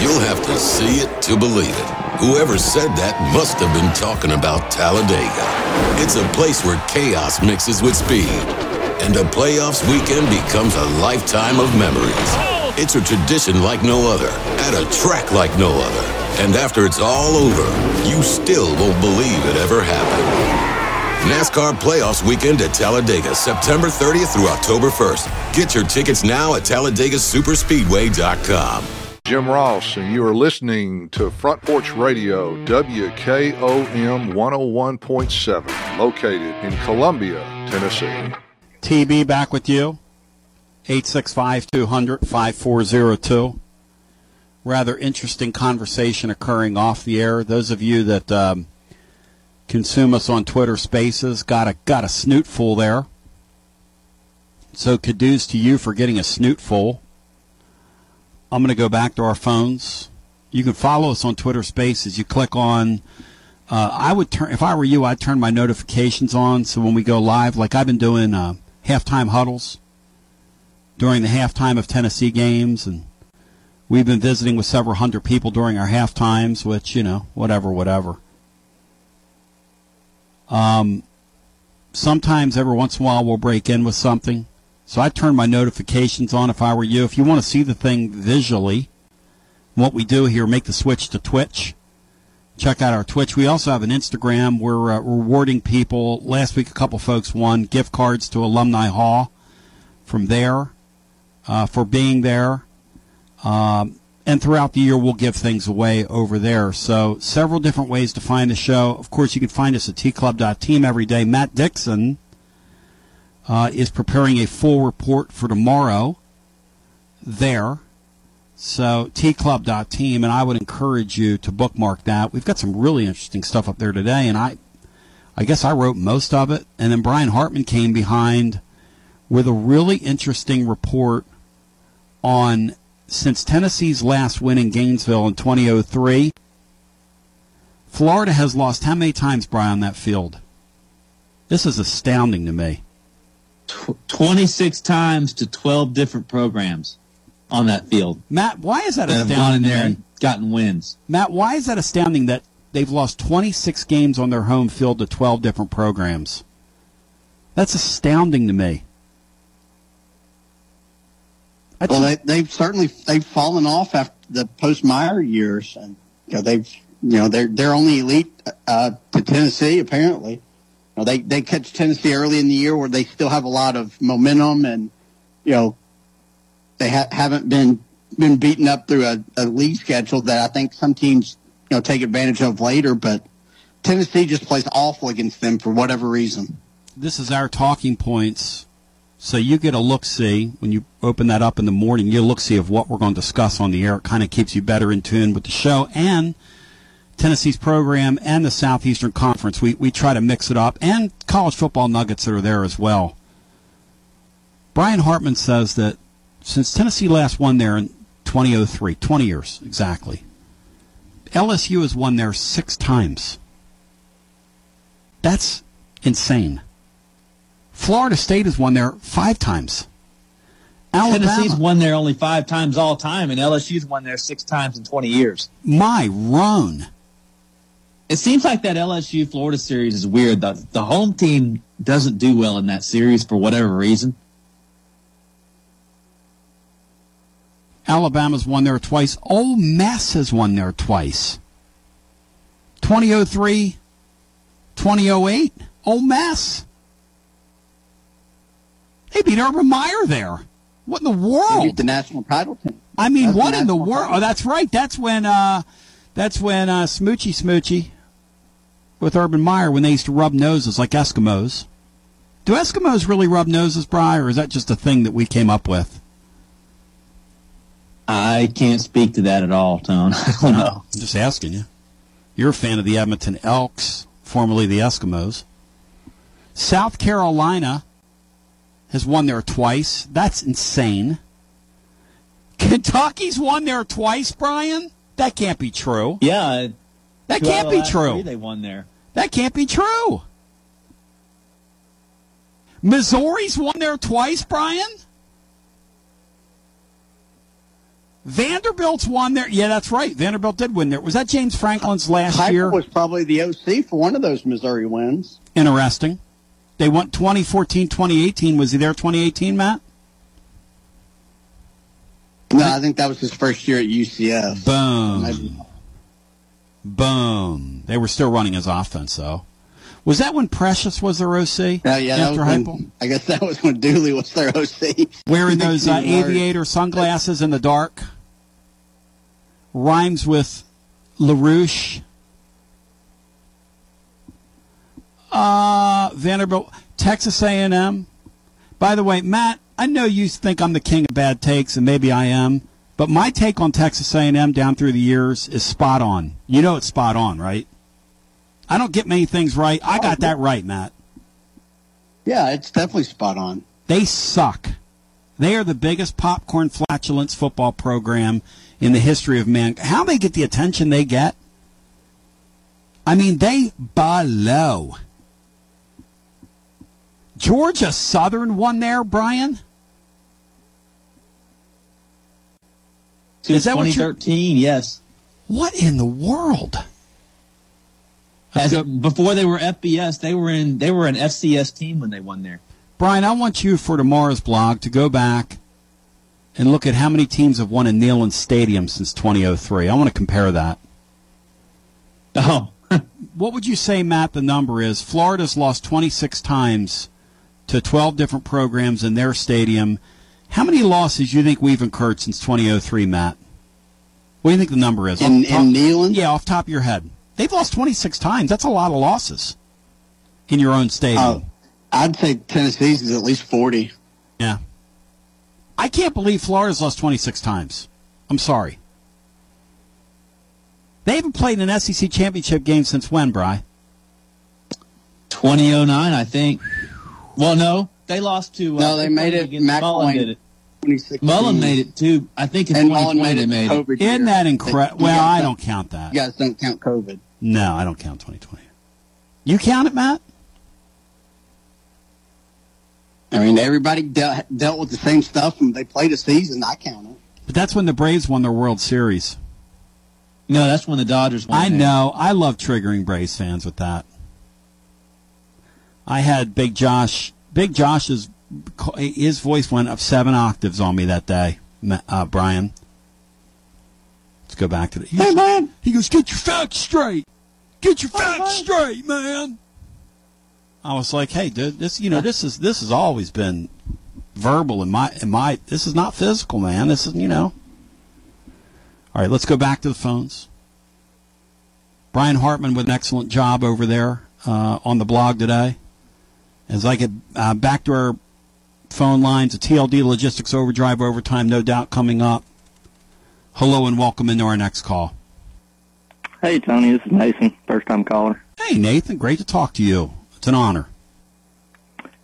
You'll have to see it to believe it. Whoever said that must have been talking about Talladega. It's a place where chaos mixes with speed, and a playoffs weekend becomes a lifetime of memories. It's a tradition like no other, at a track like no other. And after it's all over, you still won't believe it ever happened. NASCAR Playoffs Weekend at Talladega, September 30th through October 1st. Get your tickets now at TalladegaSuperspeedway.com. Jim Ross, and you are listening to Front Porch Radio, WKOM 101.7, located in Columbia, Tennessee. TB back with you. 865 200 5402. Rather interesting conversation occurring off the air. Those of you that um, consume us on Twitter Spaces got a got a snootful there. So kudos to you for getting a snootful. I'm going to go back to our phones You can follow us on Twitter Spaces. You click on. Uh, I would turn if I were you. I'd turn my notifications on so when we go live, like I've been doing uh, halftime huddles during the halftime of Tennessee games, and we've been visiting with several hundred people during our half times. Which you know, whatever, whatever. Um, sometimes every once in a while we'll break in with something. So I turn my notifications on if I were you. If you want to see the thing visually, what we do here, make the switch to Twitch. Check out our Twitch. We also have an Instagram. We're uh, rewarding people. Last week, a couple folks won gift cards to Alumni Hall from there uh, for being there. Um, and throughout the year, we'll give things away over there. So, several different ways to find the show. Of course, you can find us at tclub.team every day. Matt Dixon uh, is preparing a full report for tomorrow there. So tclub.team, and I would encourage you to bookmark that. We've got some really interesting stuff up there today, and I, I guess I wrote most of it. And then Brian Hartman came behind with a really interesting report on since Tennessee's last win in Gainesville in 2003. Florida has lost how many times, Brian, on that field? This is astounding to me. 26 times to 12 different programs on that field. Matt, why is that that have astounding? gone in there and gotten wins. Matt, why is that astounding that they've lost 26 games on their home field to 12 different programs? That's astounding to me. well, they, they've certainly they've fallen off after the post Meyer years, and you know they've you know they're they're only elite uh, to Tennessee apparently. Know, they they catch Tennessee early in the year where they still have a lot of momentum, and you know they ha- haven't been been beaten up through a, a league schedule that I think some teams you know take advantage of later, but Tennessee just plays awful against them for whatever reason. This is our talking points. So you get a look see when you open that up in the morning. You look see of what we're going to discuss on the air. It kind of keeps you better in tune with the show and Tennessee's program and the Southeastern Conference. We we try to mix it up and college football nuggets that are there as well. Brian Hartman says that since Tennessee last won there in 2003, 20 years exactly, LSU has won there six times. That's insane. Florida State has won there five times. Alabama. Tennessee's won there only five times all time, and LSU's won there six times in 20 years. My Roan. It seems like that LSU Florida series is weird. The, the home team doesn't do well in that series for whatever reason. Alabama's won there twice. Ole Miss has won there twice. 2003, 2008. Ole Miss. They beat Urban Meyer there. What in the They world? beat the national title team. I mean, That's what the in the world? Oh, that's right. That's when. Uh, that's when uh, Smoochy Smoochy with Urban Meyer when they used to rub noses like Eskimos. Do Eskimos really rub noses, Bry, or is that just a thing that we came up with? I can't speak to that at all, Tone. I don't know. I'm just asking you. You're a fan of the Edmonton Elks, formerly the Eskimos. South Carolina has won there twice. That's insane. Kentucky's won there twice, Brian? That can't be true. Yeah. That two can't be true. They won there. That can't be true. Missouri's won there twice, Brian? Vanderbilt's won there. Yeah, that's right. Vanderbilt did win there. Was that James Franklin's last Piper year? was probably the OC for one of those Missouri wins. Interesting. They won 2014, 2018. Was he there 2018, Matt? No, I think that was his first year at UCF. Boom. Boom. They were still running his offense, though. Was that when Precious was their OC? Yeah, yeah. That After was Heupel? when, I guess that was when Dooley was their OC. Wearing those uh, aviator sunglasses in the dark. Rhymes with LaRouche. Uh, Vanderbilt, Texas A&M. By the way, Matt, I know you think I'm the king of bad takes, and maybe I am, but my take on Texas A&M down through the years is spot on. You know it's spot on, right? I don't get many things right. I got that right, Matt. Yeah, it's definitely spot on. They suck. They are the biggest popcorn flatulence football program in the history of man. How they get the attention they get? I mean, they blow. Georgia Southern won there, Brian. Is that 2013? Yes. What in the world? As, before they were FBS, they were in they were an FCS team when they won there. Brian, I want you for tomorrow's blog to go back and look at how many teams have won in Neyland Stadium since 2003. I want to compare that. Oh. what would you say, Matt, the number is? Florida's lost 26 times to 12 different programs in their stadium. How many losses do you think we've incurred since 2003, Matt? What do you think the number is? In, in Neyland? Yeah, off top of your head. They've lost 26 times. That's a lot of losses in your own stadium. Uh, I'd say Tennessee's is at least 40. Yeah. I can't believe Florida's lost 26 times. I'm sorry. They haven't played an SEC championship game since when, Bry? 2009, I think. Well, no, they lost to. Uh, no, they, made it. Mac Mullen did it. Mullen made it too. I think in and 2020 made it made COVID it. Isn't that incredible? Well, I don't count that. You guys don't count COVID. No, I don't count 2020. You count it, Matt? I mean, everybody dealt, dealt with the same stuff and they played a season. I count it. But that's when the Braves won their World Series. No, that's when the Dodgers won. I there. know. I love triggering Braves fans with that. I had Big Josh. Big Josh's his voice went up seven octaves on me that day, uh, Brian. Let's go back to the. Hey man, he goes, "Get your facts straight. Get your facts straight, man." I was like, "Hey, dude, this you know this is this has always been verbal in my in my this is not physical, man. This is you know." All right, let's go back to the phones. Brian Hartman with an excellent job over there uh, on the blog today. As I get uh, back to our phone lines, a TLD Logistics Overdrive Overtime, no doubt coming up. Hello and welcome into our next call. Hey, Tony, this is Nathan, first time caller. Hey, Nathan, great to talk to you. It's an honor.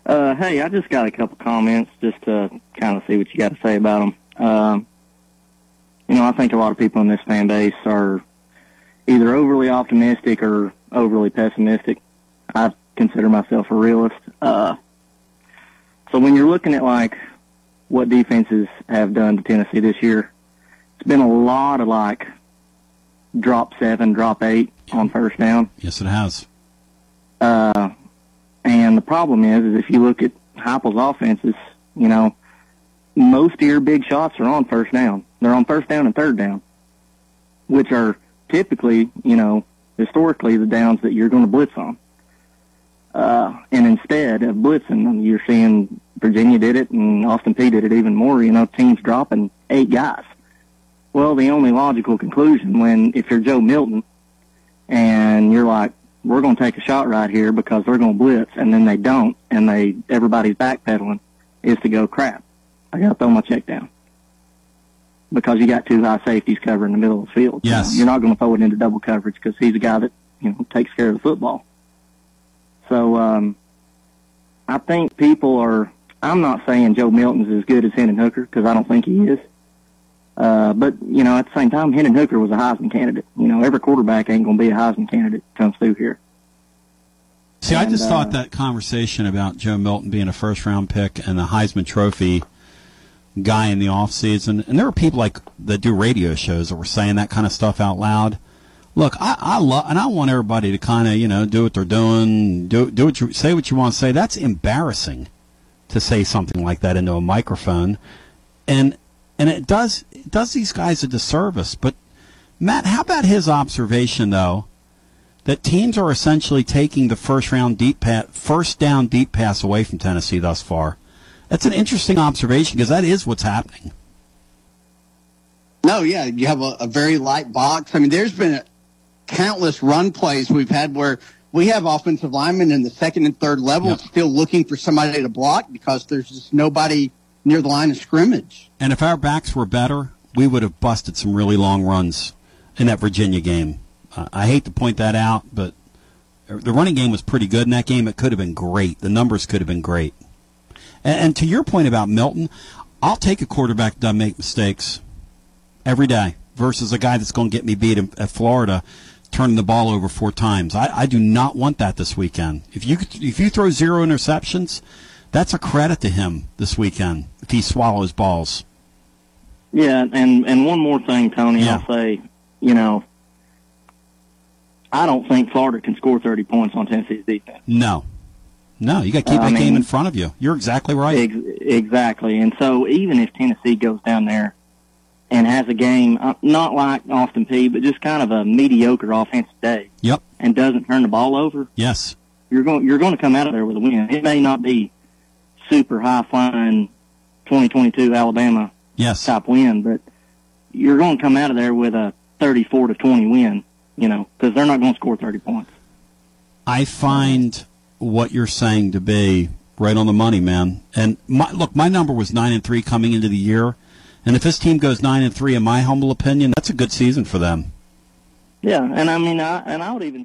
Uh, hey, I just got a couple comments just to kind of see what you got to say about them. Um, you know, I think a lot of people in this fan base are either overly optimistic or overly pessimistic. I consider myself a realist. Uh, so when you're looking at like what defenses have done to Tennessee this year, it's been a lot of like drop seven, drop eight on first down. Yes, it has. Uh, and the problem is, is if you look at Heupel's offenses, you know, most of your big shots are on first down. They're on first down and third down, which are typically, you know, historically the downs that you're going to blitz on. Uh, and instead of blitzing, you're seeing Virginia did it and Austin Peay did it even more, you know, teams dropping eight guys. Well, the only logical conclusion when, if you're Joe Milton and you're like, we're going to take a shot right here because they're going to blitz and then they don't and they, everybody's backpedaling is to go crap. I got to throw my check down because you got two high safeties covering the middle of the field. Yes. So you're not going to throw it into double coverage because he's a guy that, you know, takes care of the football. So, um, I think people are, I'm not saying Joe Milton's as good as Hendon Hooker because I don't think he is. Uh, but, you know, at the same time, Hendon Hooker was a Heisman candidate. You know, every quarterback ain't going to be a Heisman candidate that comes through here. See, I just uh, thought that conversation about Joe Milton being a first round pick and the Heisman Trophy guy in the off season, and there were people like that do radio shows that were saying that kind of stuff out loud. Look, I, I love, and I want everybody to kind of, you know, do what they're doing, do do what you say what you want to say. That's embarrassing to say something like that into a microphone, and and it does it does these guys a disservice. But Matt, how about his observation though? that teams are essentially taking the first round deep pass, first down deep pass away from Tennessee thus far. That's an interesting observation because that is what's happening. No, yeah, you have a, a very light box. I mean, there's been countless run plays we've had where we have offensive linemen in the second and third level still looking for somebody to block because there's just nobody near the line of scrimmage. And if our backs were better, we would have busted some really long runs in that Virginia game. Uh, I hate to point that out, but the running game was pretty good in that game. It could have been great. The numbers could have been great. And, and to your point about Milton, I'll take a quarterback that make mistakes every day versus a guy that's going to get me beat at Florida, turning the ball over four times. I, I do not want that this weekend. If you if you throw zero interceptions, that's a credit to him this weekend if he swallows balls. Yeah, and and one more thing, Tony, I'll say, you know, I don't think Florida can score 30 points on Tennessee's defense. No, no, you got to keep I that game in front of you. You're exactly right. Ex- exactly. And so even if Tennessee goes down there and has a game, uh, not like Austin Peay, but just kind of a mediocre offensive day Yep. and doesn't turn the ball over, Yes. you're going you're going to come out of there with a win. It may not be super high flying 2022 Alabama yes. type win, but you're going to come out of there with a 34 to 20 win, you know, because they're not going to score 30 points. I find what you're saying to be right on the money, man. And my, look, my number was nine and three coming into the year, and if this team goes nine and three, in my humble opinion, that's a good season for them. Yeah, and I mean, I, and I would even